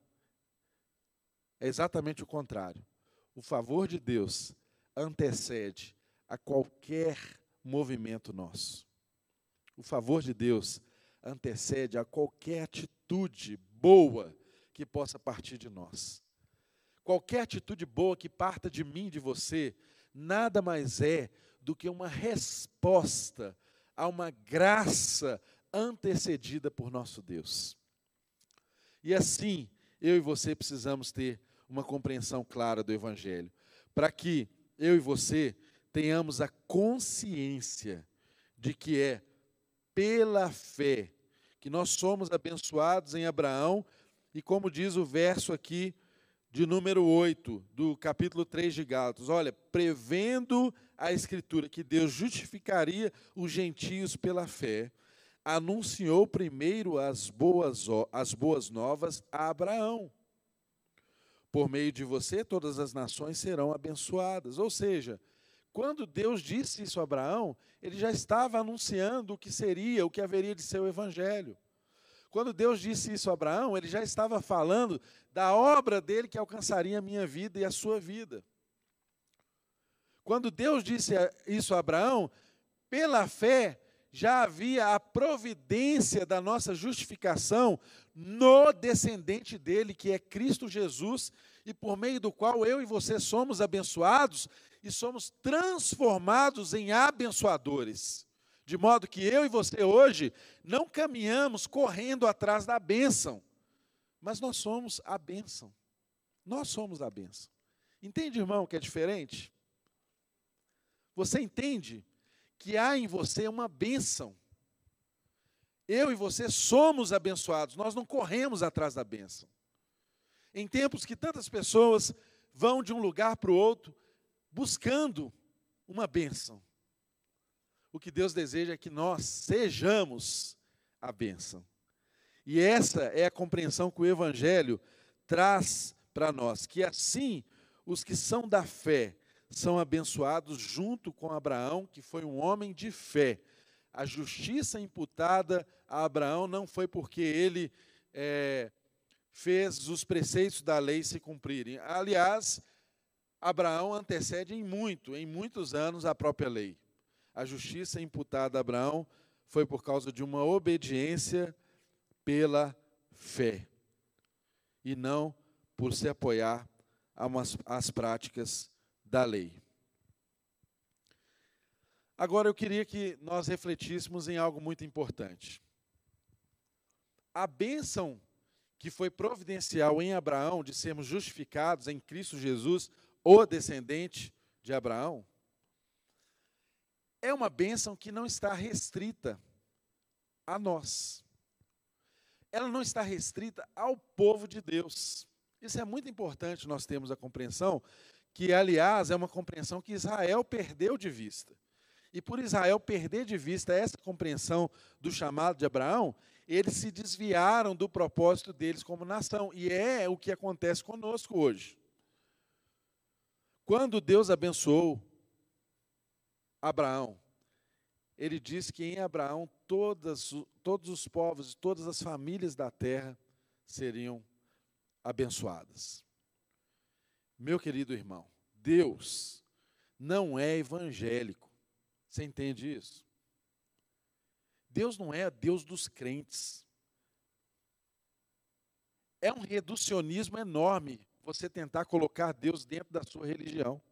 É exatamente o contrário. O favor de Deus antecede a qualquer movimento nosso. O favor de Deus antecede a qualquer atitude boa que possa partir de nós. Qualquer atitude boa que parta de mim, de você, nada mais é do que uma resposta a uma graça antecedida por nosso Deus. E assim, eu e você precisamos ter uma compreensão clara do Evangelho, para que eu e você tenhamos a consciência de que é pela fé que nós somos abençoados em Abraão, e como diz o verso aqui, de número 8, do capítulo 3 de Gálatas. Olha, prevendo a Escritura que Deus justificaria os gentios pela fé, anunciou primeiro as boas, as boas novas a Abraão. Por meio de você, todas as nações serão abençoadas. Ou seja, quando Deus disse isso a Abraão, ele já estava anunciando o que seria, o que haveria de ser o Evangelho. Quando Deus disse isso a Abraão, ele já estava falando da obra dele que alcançaria a minha vida e a sua vida. Quando Deus disse isso a Abraão, pela fé já havia a providência da nossa justificação no descendente dele, que é Cristo Jesus, e por meio do qual eu e você somos abençoados e somos transformados em abençoadores. De modo que eu e você hoje não caminhamos correndo atrás da bênção, mas nós somos a bênção. Nós somos a bênção. Entende, irmão, que é diferente? Você entende que há em você uma bênção. Eu e você somos abençoados, nós não corremos atrás da bênção. Em tempos que tantas pessoas vão de um lugar para o outro buscando uma bênção. O que Deus deseja é que nós sejamos a bênção. E essa é a compreensão que o Evangelho traz para nós, que assim os que são da fé são abençoados junto com Abraão, que foi um homem de fé. A justiça imputada a Abraão não foi porque ele é, fez os preceitos da lei se cumprirem. Aliás, Abraão antecede em muito, em muitos anos, a própria lei a justiça imputada a Abraão foi por causa de uma obediência pela fé e não por se apoiar às práticas da lei. Agora eu queria que nós refletíssemos em algo muito importante. A bênção que foi providencial em Abraão de sermos justificados em Cristo Jesus, o descendente de Abraão, é uma bênção que não está restrita a nós. Ela não está restrita ao povo de Deus. Isso é muito importante nós termos a compreensão, que, aliás, é uma compreensão que Israel perdeu de vista. E por Israel perder de vista essa compreensão do chamado de Abraão, eles se desviaram do propósito deles como nação. E é o que acontece conosco hoje. Quando Deus abençoou Abraão. Ele diz que em Abraão todas, todos os povos, todas as famílias da terra seriam abençoadas. Meu querido irmão, Deus não é evangélico. Você entende isso? Deus não é Deus dos crentes. É um reducionismo enorme você tentar colocar Deus dentro da sua religião.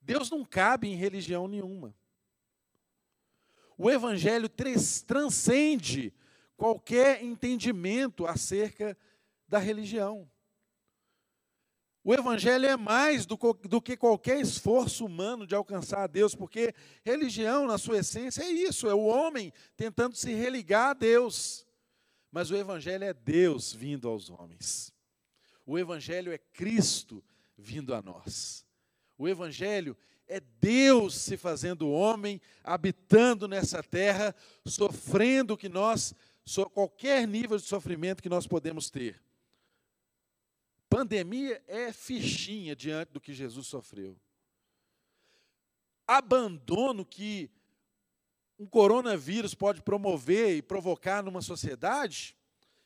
Deus não cabe em religião nenhuma. O Evangelho transcende qualquer entendimento acerca da religião. O Evangelho é mais do, do, que qualquer esforço humano de alcançar a Deus, porque religião, na sua essência, é isso: é o homem tentando se religar a Deus. Mas o Evangelho é Deus vindo aos homens. O Evangelho é Cristo vindo a nós. O Evangelho é Deus se fazendo homem, habitando nessa terra, sofrendo que nós, qualquer nível de sofrimento que nós podemos ter. Pandemia é fichinha diante do que Jesus sofreu. Abandono que um coronavírus pode promover e provocar numa sociedade,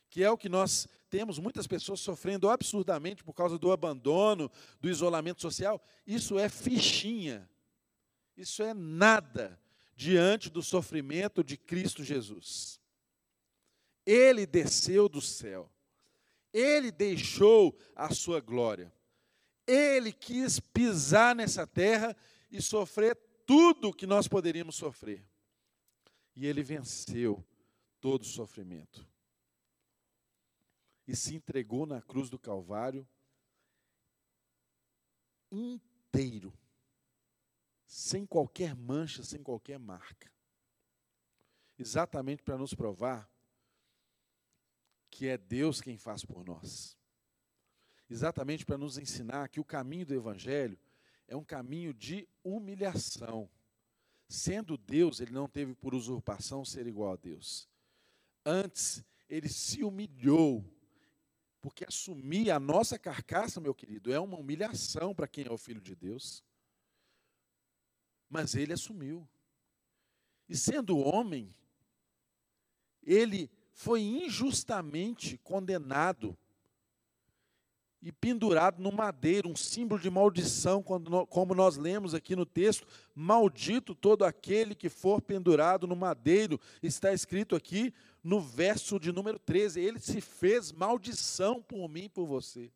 que é o que nós temos muitas pessoas sofrendo absurdamente por causa do abandono, do isolamento social, isso é fichinha. Isso é nada diante do sofrimento de Cristo Jesus. Ele desceu do céu ele deixou a sua glória. Ele quis pisar nessa terra e sofrer tudo o que nós poderíamos sofrer. E ele venceu todo o sofrimento. E se entregou na cruz do Calvário inteiro, sem qualquer mancha, sem qualquer marca. Exatamente para nos provar que é Deus quem faz por nós. Exatamente para nos ensinar que o caminho do Evangelho é um caminho de humilhação. Sendo Deus, ele não teve por usurpação ser igual a Deus. Antes, ele se humilhou, porque assumir a nossa carcaça, meu querido, é uma humilhação para quem é o filho de Deus. Mas ele assumiu. E sendo homem, ele foi injustamente condenado e pendurado no madeiro, um símbolo de maldição, como nós lemos aqui no texto, maldito todo aquele que for pendurado no madeiro, está escrito aqui no verso de número 13, ele se fez maldição por mim e por você.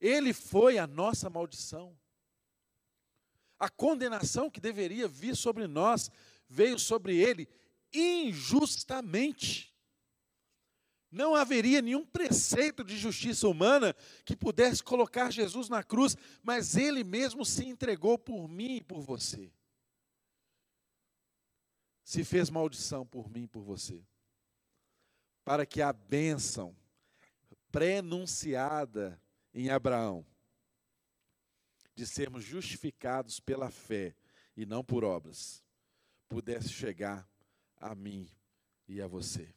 Ele foi a nossa maldição. A condenação que deveria vir sobre nós veio sobre ele injustamente. Não haveria nenhum preceito de justiça humana que pudesse colocar Jesus na cruz, mas ele mesmo se entregou por mim e por você. Se fez maldição por mim e por você. Para que a bênção prenunciada em Abraão, de sermos justificados pela fé e não por obras, pudesse chegar a mim e a você.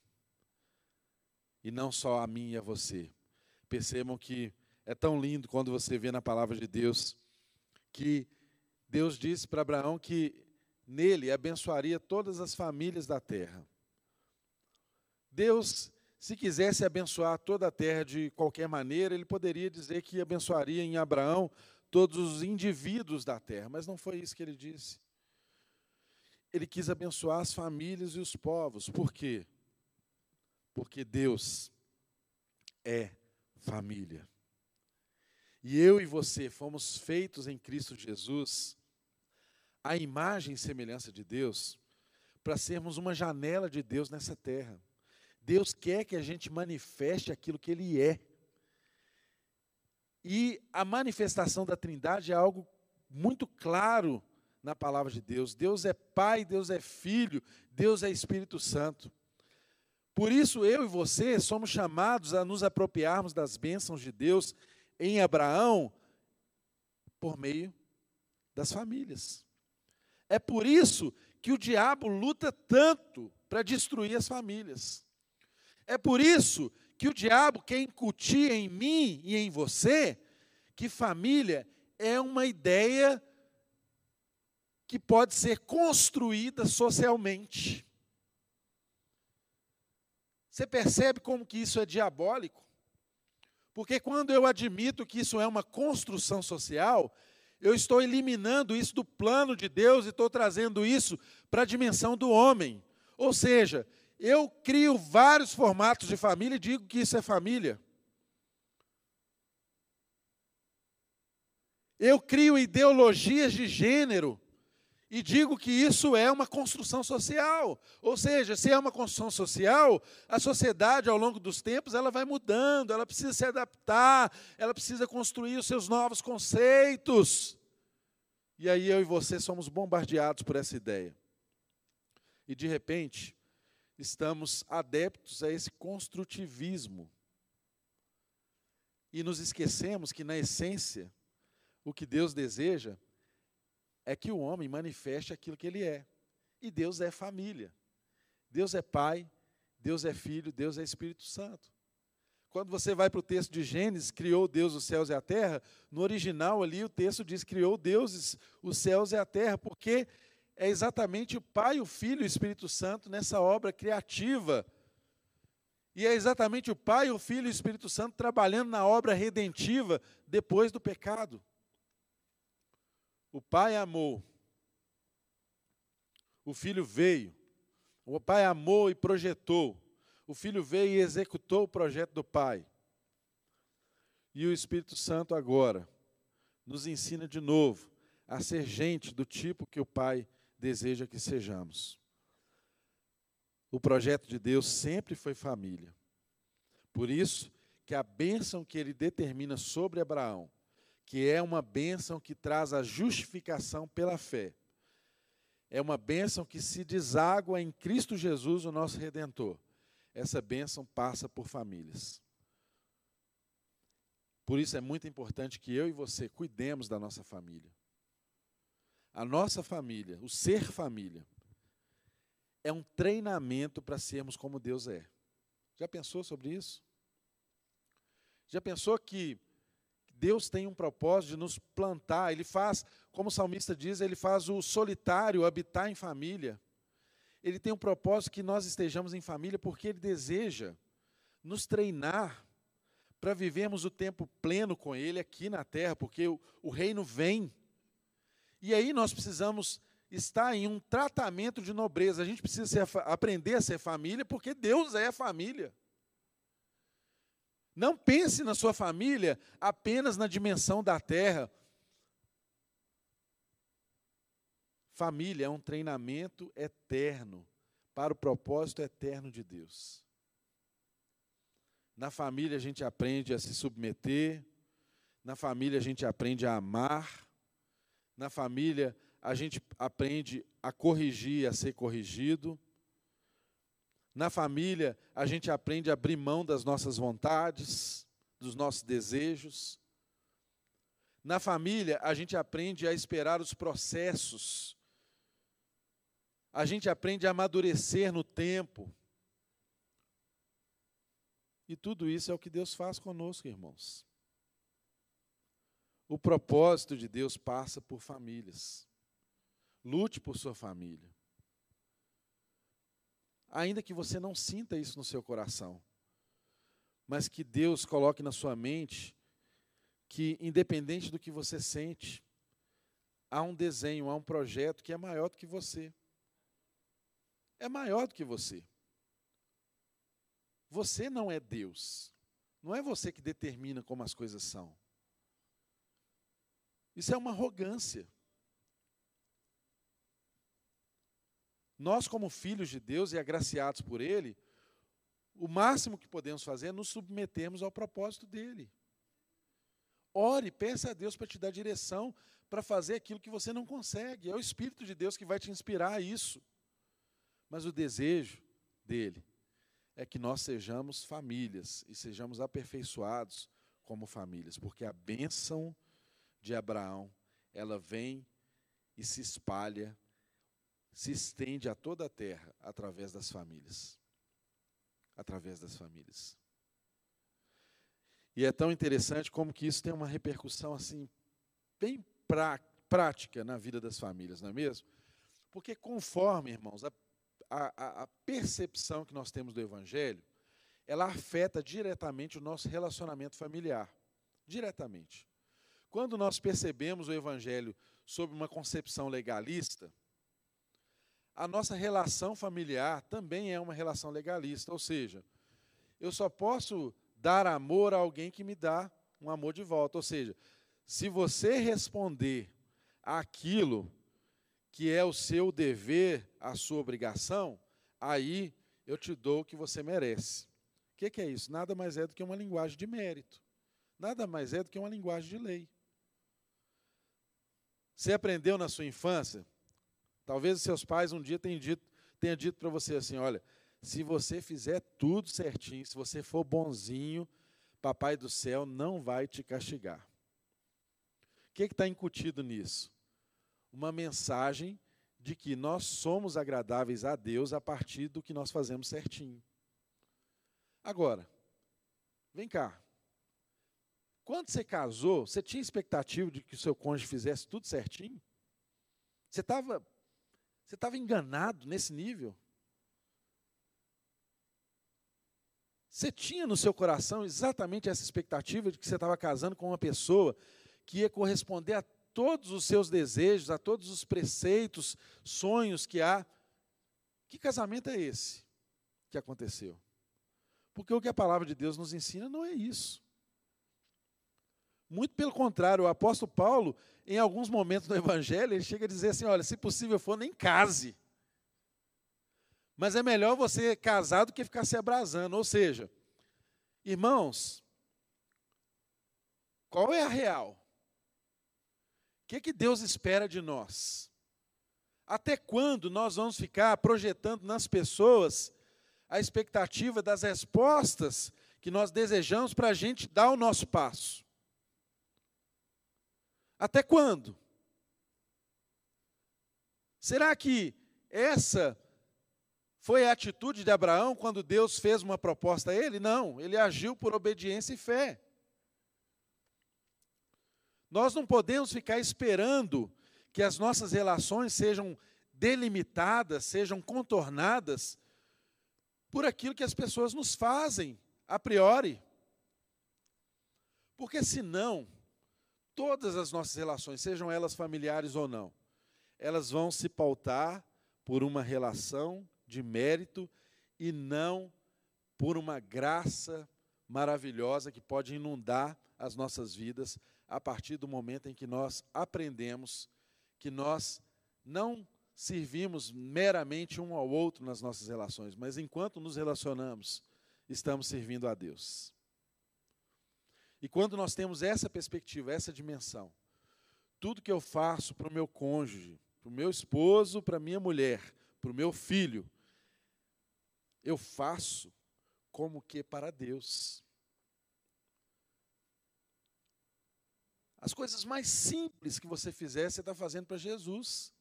E não só a mim e a você. Percebam que é tão lindo quando você vê na palavra de Deus que Deus disse para Abraão que nele abençoaria todas as famílias da terra. Deus, se quisesse abençoar toda a terra de qualquer maneira, ele poderia dizer que abençoaria em Abraão todos os indivíduos da terra, mas não foi isso que ele disse ele quis abençoar as famílias e os povos. Por quê? Porque Deus é família. E eu e você fomos feitos em Cristo Jesus, a imagem e semelhança de Deus, para sermos uma janela de Deus nessa terra. Deus quer que a gente manifeste aquilo que Ele é. E a manifestação da Trindade é algo muito claro na palavra de Deus. Deus é Pai, Deus é Filho, Deus é Espírito Santo. Por isso, eu e você somos chamados a nos apropriarmos das bênçãos de Deus em Abraão por meio das famílias. É por isso que o diabo luta tanto para destruir as famílias. É por isso que o diabo quer incutir em mim e em você que família é uma ideia que pode ser construída socialmente. Você percebe como que isso é diabólico? Porque quando eu admito que isso é uma construção social, eu estou eliminando isso do plano de Deus e estou trazendo isso para a dimensão do homem. Ou seja, eu crio vários formatos de família e digo que isso é família. Eu crio ideologias de gênero E digo que isso é uma construção social. Ou seja, se é uma construção social, a sociedade ao longo dos tempos ela vai mudando, ela precisa se adaptar, ela precisa construir os seus novos conceitos. E aí eu e você somos bombardeados por essa ideia. E de repente, estamos adeptos a esse construtivismo. E nos esquecemos que na essência, o que Deus deseja é que o homem manifeste aquilo que ele é. E Deus é família. Deus é Pai, Deus é Filho, Deus é Espírito Santo. Quando você vai para o texto de Gênesis, criou Deus os céus e a terra, no original ali o texto diz: criou Deus os céus e a terra, porque é exatamente o Pai, o Filho e o Espírito Santo nessa obra criativa. E é exatamente o Pai, o Filho e o Espírito Santo trabalhando na obra redentiva depois do pecado. O pai amou. O filho veio. O pai amou e projetou. O filho veio e executou o projeto do pai. E o Espírito Santo agora nos ensina de novo a ser gente do tipo que o pai deseja que sejamos. O projeto de Deus sempre foi família. Por isso que a bênção que ele determina sobre Abraão que é uma bênção que traz a justificação pela fé. É uma bênção que se deságua em Cristo Jesus, o nosso Redentor. Essa bênção passa por famílias. Por isso é muito importante que eu e você cuidemos da nossa família. A nossa família, o ser família, é um treinamento para sermos como Deus é. Já pensou sobre isso? Já pensou que Deus tem um propósito de nos plantar. Ele faz, como o salmista diz, ele faz o solitário habitar em família. Ele tem um propósito que nós estejamos em família porque ele deseja nos treinar para vivermos o tempo pleno com ele aqui na terra, porque o, o reino vem. E aí nós precisamos estar em um tratamento de nobreza. A gente precisa ser, aprender a ser família, porque Deus é família. Não pense na sua família apenas na dimensão da terra. Família é um treinamento eterno para o propósito eterno de Deus. Na família a gente aprende a se submeter, na família a gente aprende a amar, na família a gente aprende a corrigir, a ser corrigido. Na família, a gente aprende a abrir mão das nossas vontades, dos nossos desejos. Na família, a gente aprende a esperar os processos. A gente aprende a amadurecer no tempo. E tudo isso é o que Deus faz conosco, irmãos. O propósito de Deus passa por famílias. Lute por sua família ainda que você não sinta isso no seu coração, mas que Deus coloque na sua mente que, independente do que você sente, há um desenho, há um projeto que é maior do que você. É maior do que você. Você não é Deus. Não é você que determina como as coisas são. Isso é uma arrogância. Nós, como filhos de Deus e agraciados por Ele, o máximo que podemos fazer é nos submetermos ao propósito dele. Ore, peça a Deus para te dar direção para fazer aquilo que você não consegue. É o Espírito de Deus que vai te inspirar a isso. Mas o desejo dele é que nós sejamos famílias e sejamos aperfeiçoados como famílias, porque a bênção de Abraão, ela vem e se espalha se estende a toda a terra através das famílias. Através das famílias. E é tão interessante como que isso tem uma repercussão assim bem pra, prática na vida das famílias, não é mesmo? Porque conforme, irmãos, a, a, a percepção que nós temos do Evangelho, ela afeta diretamente o nosso relacionamento familiar. Diretamente. Quando nós percebemos o Evangelho sob uma concepção legalista, a nossa relação familiar também é uma relação legalista, ou seja, eu só posso dar amor a alguém que me dá um amor de volta. Ou seja, se você responder aquilo que é o seu dever, a sua obrigação, aí eu te dou o que você merece. O que, é isso? Nada mais é do que uma linguagem de mérito. Nada mais é do que uma linguagem de lei. Você aprendeu na sua infância? Talvez seus pais um dia tenham dito, tenham dito para você assim: olha, se você fizer tudo certinho, se você for bonzinho, Papai do céu não vai te castigar. O que está incutido nisso? Uma mensagem de que nós somos agradáveis a Deus a partir do que nós fazemos certinho. Agora, vem cá. Quando você casou, você tinha expectativa de que o seu cônjuge fizesse tudo certinho? Você estava você estava enganado nesse nível? Você tinha no seu coração exatamente essa expectativa de que você estava casando com uma pessoa que ia corresponder a todos os seus desejos, a todos os preceitos, sonhos que há. Que casamento é esse que aconteceu? Porque o que a palavra de Deus nos ensina não é isso. Muito pelo contrário, o apóstolo Paulo, em alguns momentos do Evangelho, ele chega a dizer assim: olha, se possível for, nem case. Mas é melhor você casar do que ficar se abrasando. Ou seja, irmãos, qual é a real? O que, que Deus espera de nós? Até quando nós vamos ficar projetando nas pessoas a expectativa das respostas que nós desejamos para a gente dar o nosso passo? Até quando? Será que essa foi a atitude de Abraão quando Deus fez uma proposta a ele? Não, ele agiu por obediência e fé. Nós não podemos ficar esperando que as nossas relações sejam delimitadas, sejam contornadas por aquilo que as pessoas nos fazem a priori. Porque senão, todas as nossas relações, sejam elas familiares ou não, elas vão se pautar por uma relação de mérito e não por uma graça maravilhosa que pode inundar as nossas vidas a partir do momento em que nós aprendemos que nós não servimos meramente um ao outro nas nossas relações, mas enquanto nos relacionamos, estamos servindo a Deus. E quando nós temos essa perspectiva, essa dimensão, tudo que eu faço para o meu cônjuge, para o meu esposo, para a minha mulher, para o meu filho, eu faço como que para Deus. As coisas mais simples que você fizer, você está fazendo para Jesus.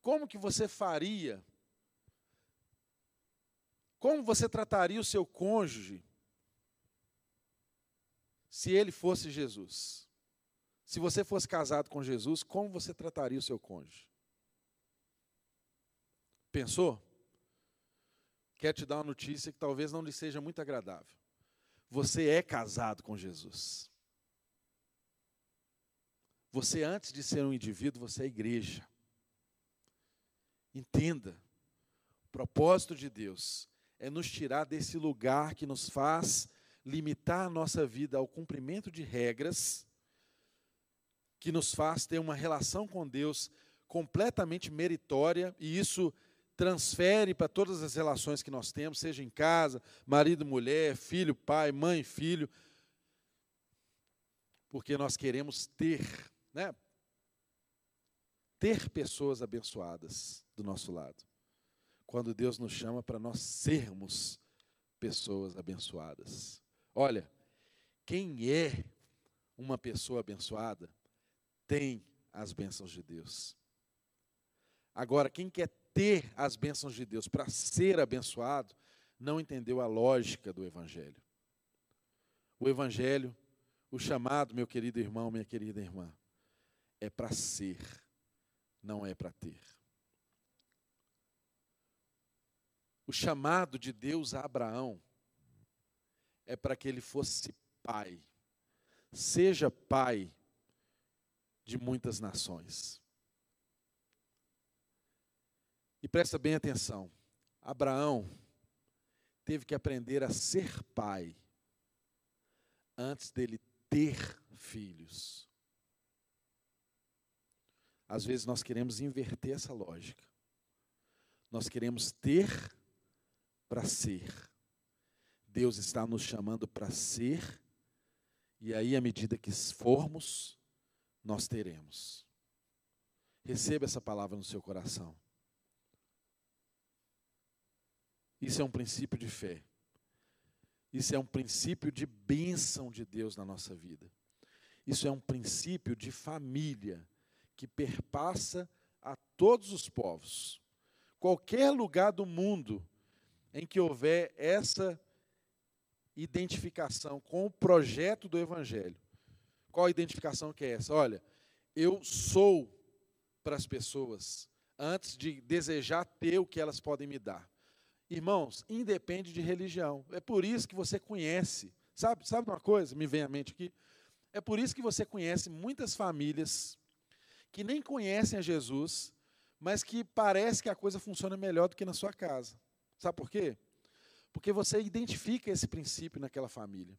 Como que você faria? Como você trataria o seu cônjuge se ele fosse Jesus? Se você fosse casado com Jesus, como você trataria o seu cônjuge? Pensou? Quer te dar uma notícia que talvez não lhe seja muito agradável. Você é casado com Jesus. Você, antes de ser um indivíduo, você é igreja. Entenda, o propósito de Deus é nos tirar desse lugar que nos faz limitar a nossa vida ao cumprimento de regras, que nos faz ter uma relação com Deus completamente meritória, e isso transfere para todas as relações que nós temos, seja em casa, marido, mulher, filho, pai, mãe, filho, porque nós queremos ter, né? Ter pessoas abençoadas do nosso lado. Quando Deus nos chama para nós sermos pessoas abençoadas. Olha, quem é uma pessoa abençoada tem as bênçãos de Deus. Agora, quem quer ter as bênçãos de Deus, para ser abençoado, não entendeu a lógica do Evangelho. O Evangelho, o chamado, meu querido irmão, minha querida irmã, é para ser, não é para ter. O chamado de Deus a Abraão é para que ele fosse pai, seja pai de muitas nações. E presta bem atenção: Abraão teve que aprender a ser pai antes dele ter filhos. Às vezes nós queremos inverter essa lógica. Nós queremos ter para ser. Deus está nos chamando para ser, e aí, à medida que formos, nós teremos. Receba essa palavra no seu coração. Isso é um princípio de fé. Isso é um princípio de bênção de Deus na nossa vida. Isso é um princípio de família que perpassa a todos os povos. Qualquer lugar do mundo em que houver essa identificação com o projeto do Evangelho. Qual a identificação que é essa? Olha, eu sou para as pessoas antes de desejar ter o que elas podem me dar. Irmãos, independe de religião. É por isso que você conhece. Sabe, sabe uma coisa? Me vem à mente aqui. É por isso que você conhece muitas famílias que nem conhecem a Jesus, mas que parece que a coisa funciona melhor do que na sua casa. Sabe por quê? Porque você identifica esse princípio naquela família.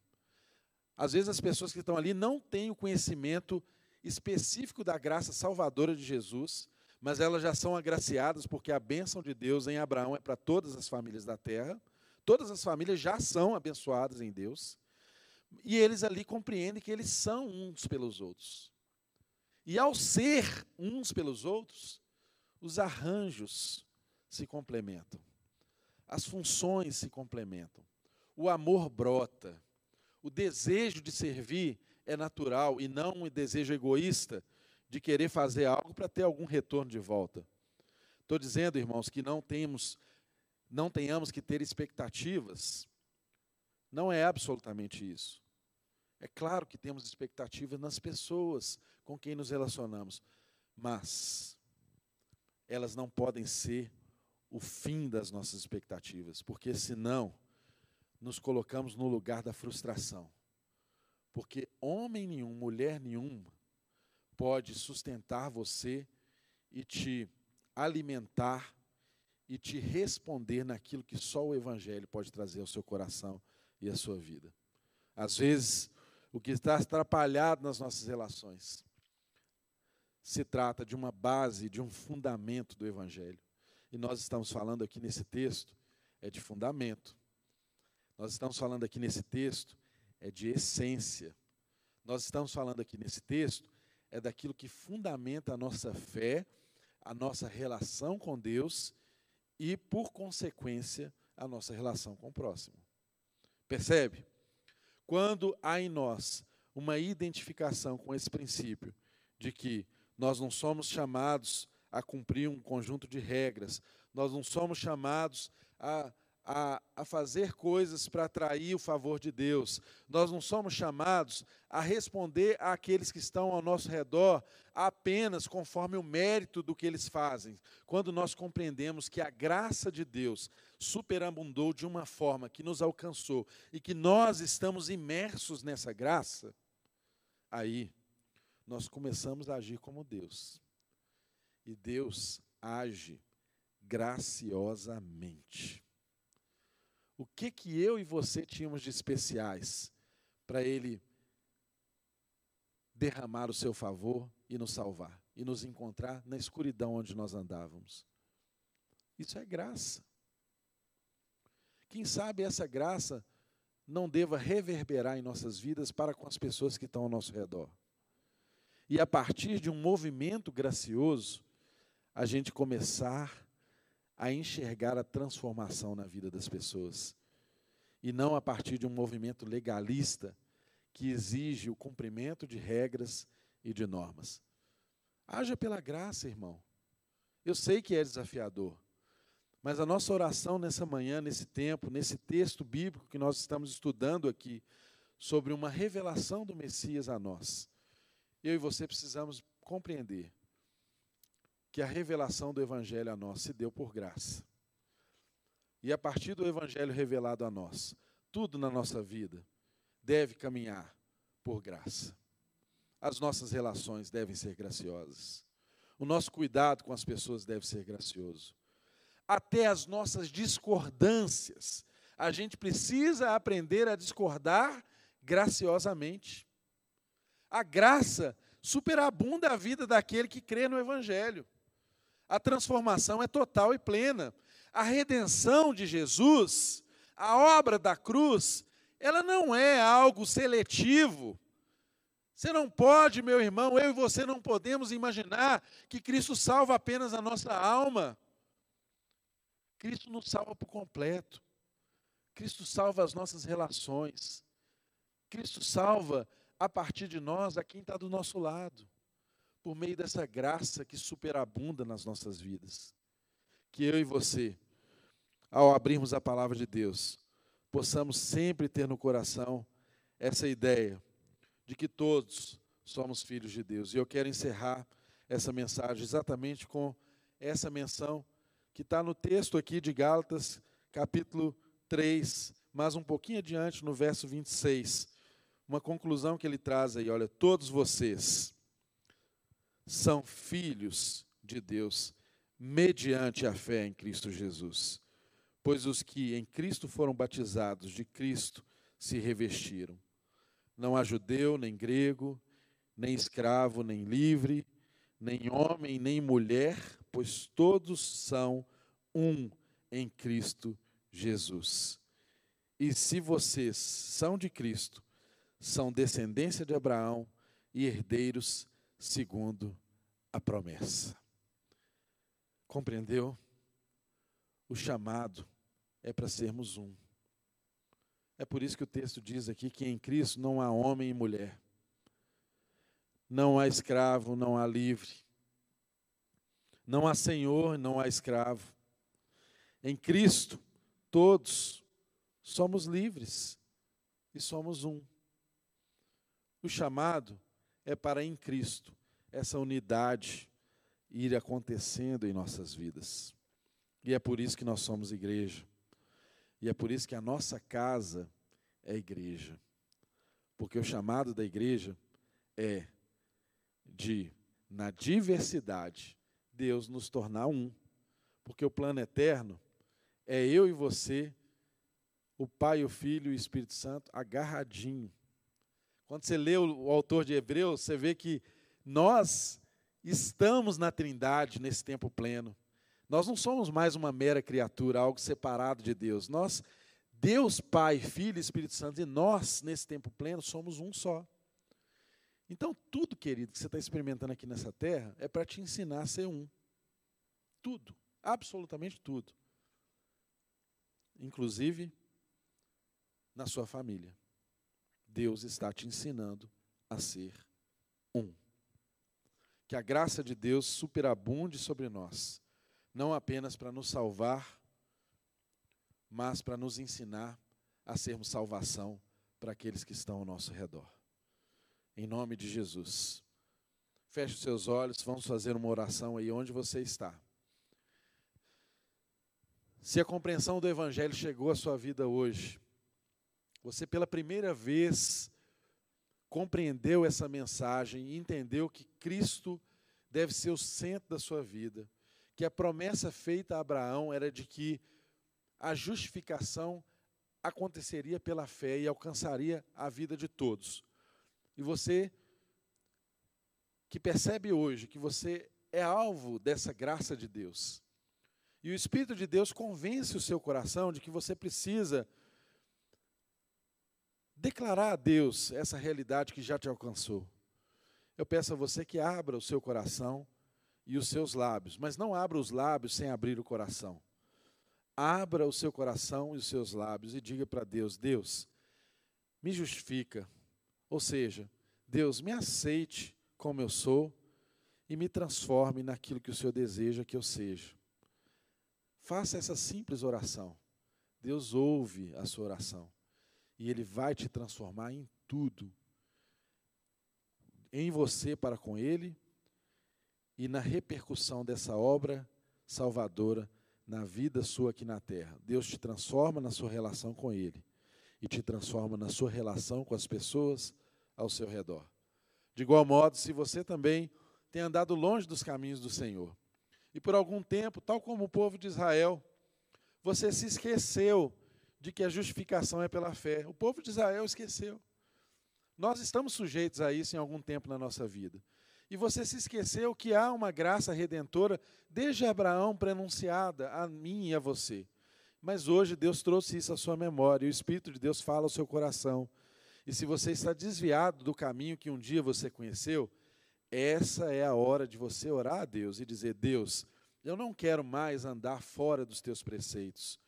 Às vezes as pessoas que estão ali não têm o conhecimento específico da graça salvadora de Jesus, mas elas já são agraciadas porque a bênção de Deus em Abraão é para todas as famílias da terra. Todas as famílias já são abençoadas em Deus. E eles ali compreendem que eles são uns pelos outros. E ao ser uns pelos outros, os arranjos se complementam. As funções se complementam. O amor brota. O desejo de servir é natural e não um desejo egoísta de querer fazer algo para ter algum retorno de volta. Estou dizendo, irmãos, que não temos, não tenhamos que ter expectativas. Não é absolutamente isso. É claro que temos expectativas nas pessoas com quem nos relacionamos, mas elas não podem ser o fim das nossas expectativas, porque senão nos colocamos no lugar da frustração. Porque homem nenhum, mulher nenhuma pode sustentar você e te alimentar e te responder naquilo que só o Evangelho pode trazer ao seu coração e à sua vida. Às vezes, o que está atrapalhado nas nossas relações se trata de uma base, de um fundamento do Evangelho. E nós estamos falando aqui nesse texto é de fundamento. Nós estamos falando aqui nesse texto é de essência. Nós estamos falando aqui nesse texto é daquilo que fundamenta a nossa fé, a nossa relação com Deus e, por consequência, a nossa relação com o próximo. Percebe? Quando há em nós uma identificação com esse princípio de que nós não somos chamados a cumprir um conjunto de regras, nós não somos chamados a a, a fazer coisas para atrair o favor de Deus. Nós não somos chamados a responder àqueles que estão ao nosso redor apenas conforme o mérito do que eles fazem. Quando nós compreendemos que a graça de Deus superabundou de uma forma que nos alcançou e que nós estamos imersos nessa graça, aí nós começamos a agir como Deus. E Deus age graciosamente. O que que eu e você tínhamos de especiais para ele derramar o seu favor e nos salvar e nos encontrar na escuridão onde nós andávamos? Isso é graça. Quem sabe essa graça não deva reverberar em nossas vidas para com as pessoas que estão ao nosso redor. E a partir de um movimento gracioso, a gente começar a enxergar a transformação na vida das pessoas. E não a partir de um movimento legalista que exige o cumprimento de regras e de normas. Haja pela graça, irmão. Eu sei que é desafiador, mas a nossa oração nessa manhã, nesse tempo, nesse texto bíblico que nós estamos estudando aqui, sobre uma revelação do Messias a nós, eu e você precisamos compreender que a revelação do Evangelho a nós se deu por graça. E a partir do Evangelho revelado a nós, tudo na nossa vida deve caminhar por graça. As nossas relações devem ser graciosas. O nosso cuidado com as pessoas deve ser gracioso. Até as nossas discordâncias, a gente precisa aprender a discordar graciosamente. A graça superabunda a vida daquele que crê no Evangelho. A transformação é total e plena. A redenção de Jesus, a obra da cruz, ela não é algo seletivo. Você não pode, meu irmão, eu e você não podemos imaginar que Cristo salva apenas a nossa alma. Cristo nos salva por completo. Cristo salva as nossas relações. Cristo salva a partir de nós a quem está do nosso lado, por meio dessa graça que superabunda nas nossas vidas. Que eu e você, ao abrirmos a palavra de Deus, possamos sempre ter no coração essa ideia de que todos somos filhos de Deus. E eu quero encerrar essa mensagem exatamente com essa menção que está no texto aqui de Gálatas, capítulo 3, mas um pouquinho adiante, no verso 26. Uma conclusão que ele traz aí: olha, todos vocês são filhos de Deus mediante a fé em Cristo Jesus. Pois os que em Cristo foram batizados, de Cristo se revestiram. Não há judeu, nem grego, nem escravo, nem livre, nem homem, nem mulher, pois todos são um em Cristo Jesus. E se vocês são de Cristo, são descendência de Abraão e herdeiros segundo a promessa. Compreendeu? O chamado é para sermos um. É por isso que o texto diz aqui que em Cristo não há homem e mulher. Não há escravo, não há livre. Não há senhor, não há escravo. Em Cristo, todos somos livres e somos um. O chamado é para em Cristo essa unidade ir acontecendo em nossas vidas. E é por isso que nós somos igreja. E é por isso que a nossa casa é igreja. Porque o chamado da igreja é de, na diversidade, Deus nos tornar um. Porque o plano eterno é eu e você, o Pai, o Filho e o Espírito Santo agarradinho. Quando você lê o, autor de Hebreus, você vê que nós estamos na Trindade nesse tempo pleno. Nós não somos mais uma mera criatura, algo separado de Deus. Nós, Deus, Pai, Filho e Espírito Santo, e nós, nesse tempo pleno, somos um só. Então, tudo, querido, que você está experimentando aqui nessa terra é para te ensinar a ser um. Tudo, absolutamente tudo. Inclusive na sua família. Deus está te ensinando a ser um. Que a graça de Deus superabunde sobre nós não apenas para nos salvar, mas para nos ensinar a sermos salvação para aqueles que estão ao nosso redor. Em nome de Jesus. Feche os seus olhos, vamos fazer uma oração aí onde você está. Se a compreensão do Evangelho chegou à sua vida hoje, você pela primeira vez compreendeu essa mensagem e entendeu que Cristo deve ser o centro da sua vida que a promessa feita a Abraão era de que a justificação aconteceria pela fé e alcançaria a vida de todos. E você que percebe hoje que você é alvo dessa graça de Deus. E o Espírito de Deus convence o seu coração de que você precisa declarar a Deus essa realidade que já te alcançou. Eu peço a você que abra o seu coração e os seus lábios, mas não abra os lábios sem abrir o coração. Abra o seu coração e os seus lábios e diga para Deus: Deus, me justifica. Ou seja, Deus, me aceite como eu sou e me transforme naquilo que o Senhor deseja que eu seja. Faça essa simples oração. Deus ouve a sua oração e Ele vai te transformar em tudo. Em você para com Ele e na repercussão dessa obra salvadora na vida sua aqui na terra. Deus te transforma na sua relação com Ele e te transforma na sua relação com as pessoas ao seu redor. De igual modo, se você também tem andado longe dos caminhos do Senhor e por algum tempo, tal como o povo de Israel, você se esqueceu de que a justificação é pela fé. O povo de Israel esqueceu. Nós estamos sujeitos a isso em algum tempo na nossa vida. E você se esqueceu que há uma graça redentora desde Abraão prenunciada a mim e a você. Mas hoje Deus trouxe isso à sua memória e o Espírito de Deus fala ao seu coração. E se você está desviado do caminho que um dia você conheceu, essa é a hora de você orar a Deus e dizer: Deus, eu não quero mais andar fora dos teus preceitos,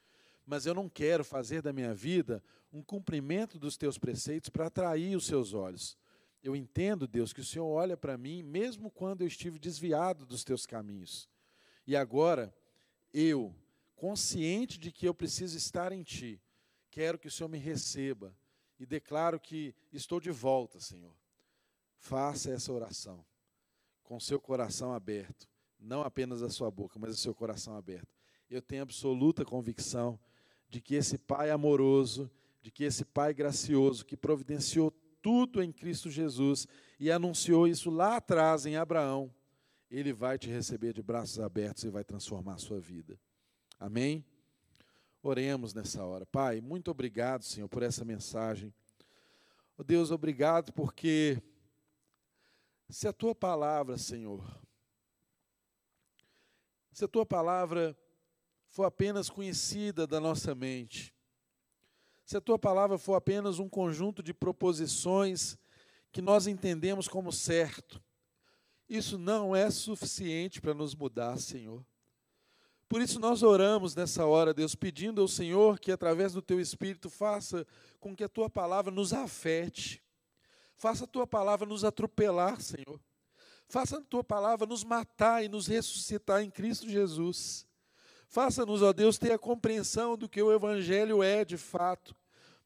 mas eu não quero fazer da minha vida um cumprimento dos teus preceitos para atrair os seus olhos. Eu entendo, Deus, que o Senhor olha para mim mesmo quando eu estive desviado dos teus caminhos. E agora, eu, consciente de que eu preciso estar em Ti, quero que o Senhor me receba e declaro que estou de volta, Senhor. Faça essa oração com seu coração aberto, não apenas a sua boca, mas o seu coração aberto. Eu tenho absoluta convicção de que esse Pai amoroso, de que esse Pai gracioso, que providenciou tudo em Cristo Jesus e anunciou isso lá atrás em Abraão, ele vai te receber de braços abertos e vai transformar a sua vida. Amém? Oremos nessa hora. Pai, muito obrigado, Senhor, por essa mensagem. Oh, Deus, obrigado porque se a tua palavra, Senhor, se a tua palavra for apenas conhecida da nossa mente, se a tua palavra for apenas um conjunto de proposições que nós entendemos como certo, isso não é suficiente para nos mudar, Senhor. Por isso nós oramos nessa hora, Deus, pedindo ao Senhor que através do teu espírito faça com que a tua palavra nos afete. Faça a tua palavra nos atropelar, Senhor. Faça a tua palavra nos matar e nos ressuscitar em Cristo Jesus. Faça-nos, ó Deus, ter a compreensão do que o Evangelho é de fato.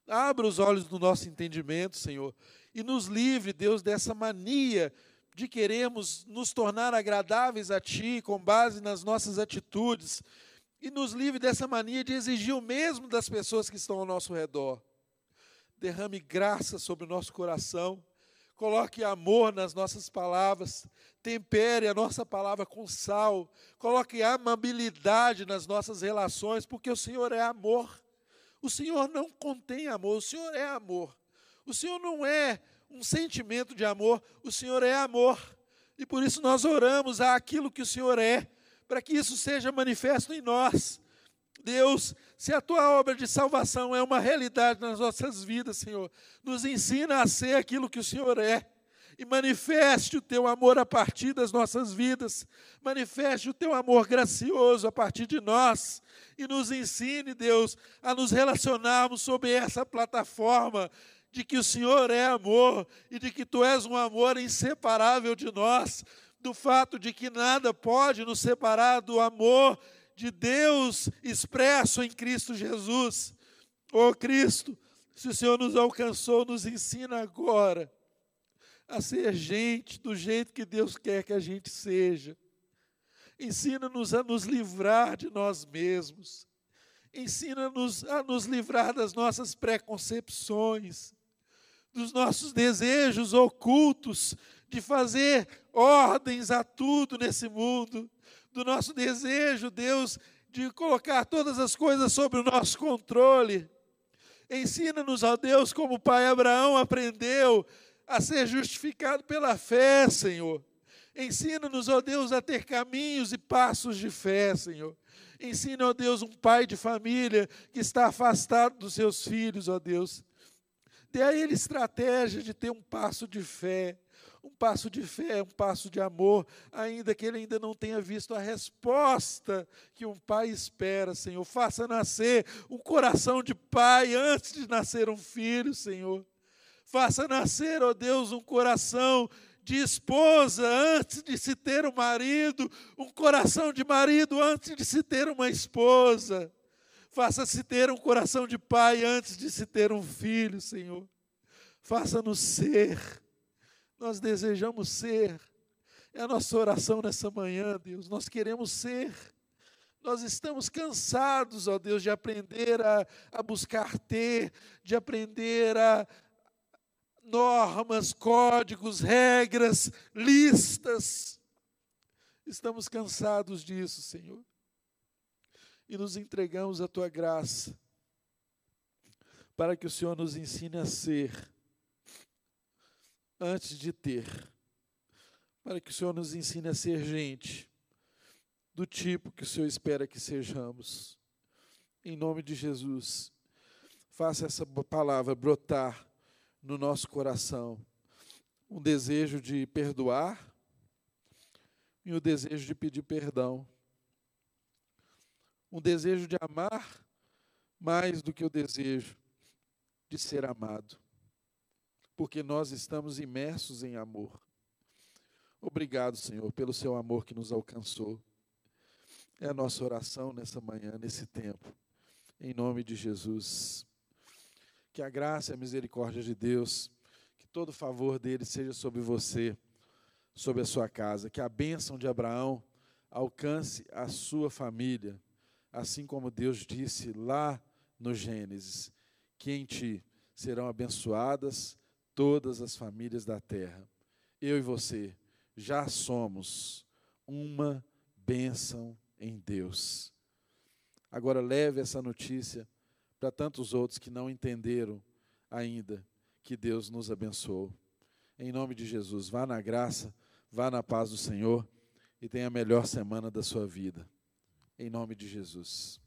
Abra os olhos do nosso entendimento, Senhor, e nos livre, Deus, dessa mania de queremos nos tornar agradáveis a Ti com base nas nossas atitudes, e nos livre dessa mania de exigir o mesmo das pessoas que estão ao nosso redor. Derrame graça sobre o nosso coração, coloque amor nas nossas palavras, tempere a nossa palavra com sal, coloque amabilidade nas nossas relações, porque o Senhor é amor. O Senhor não contém amor, o Senhor é amor. O Senhor não é um sentimento de amor, o Senhor é amor. E por isso nós oramos aquilo que o Senhor é, para que isso seja manifesto em nós. Deus, se a tua obra de salvação é uma realidade nas nossas vidas, Senhor, nos ensina a ser aquilo que o Senhor é. E manifeste o teu amor a partir das nossas vidas, manifeste o teu amor gracioso a partir de nós. E nos ensine, Deus, a nos relacionarmos sobre essa plataforma de que o Senhor é amor e de que tu és um amor inseparável de nós, do fato de que nada pode nos separar do amor de Deus expresso em Cristo Jesus. Oh Cristo, se o Senhor nos alcançou, nos ensina agora a ser gente do jeito que Deus quer que a gente seja. Ensina-nos a nos livrar de nós mesmos. Ensina-nos a nos livrar das nossas preconcepções, dos nossos desejos ocultos de fazer ordens a tudo nesse mundo, do nosso desejo, Deus, de colocar todas as coisas sob o nosso controle. Ensina-nos, ó Deus, como o pai Abraão aprendeu a ser justificado pela fé, Senhor. Ensina-nos, ó Deus, a ter caminhos e passos de fé, Senhor. Ensina, ó Deus, um pai de família que está afastado dos seus filhos, ó Deus. Dê a ele estratégia de ter um passo de fé, um passo de fé, um passo de amor, ainda que ele ainda não tenha visto a resposta que um pai espera, Senhor. Faça nascer um coração de pai antes de nascer um filho, Senhor. Faça nascer, ó Deus, um coração de esposa antes de se ter um marido, um coração de marido antes de se ter uma esposa. Faça-se ter um coração de pai antes de se ter um filho, Senhor. Faça-nos ser. Nós desejamos ser. É a nossa oração nessa manhã, Deus. Nós queremos ser. Nós estamos cansados, ó Deus, de aprender a, a buscar ter, de aprender a, normas, códigos, regras, listas. Estamos cansados disso, Senhor. E nos entregamos à tua graça, para que o Senhor nos ensine a ser antes de ter, para que o Senhor nos ensine a ser gente do tipo que o Senhor espera que sejamos. Em nome de Jesus, faça essa palavra brotar no nosso coração um desejo de perdoar e o desejo de pedir perdão. Um desejo de amar mais do que o desejo de ser amado. Porque nós estamos imersos em amor. Obrigado, Senhor, pelo seu amor que nos alcançou. É a nossa oração nessa manhã, nesse tempo. Em nome de Jesus. Que a graça e a misericórdia de Deus, que todo favor dele seja sobre você, sobre a sua casa. Que a bênção de Abraão alcance a sua família, assim como Deus disse lá no Gênesis, que em ti serão abençoadas todas as famílias da terra. Eu e você já somos uma bênção em Deus. Agora leve essa notícia para tantos outros que não entenderam ainda que Deus nos abençoou. Em nome de Jesus, vá na graça, vá na paz do Senhor e tenha a melhor semana da sua vida. Em nome de Jesus.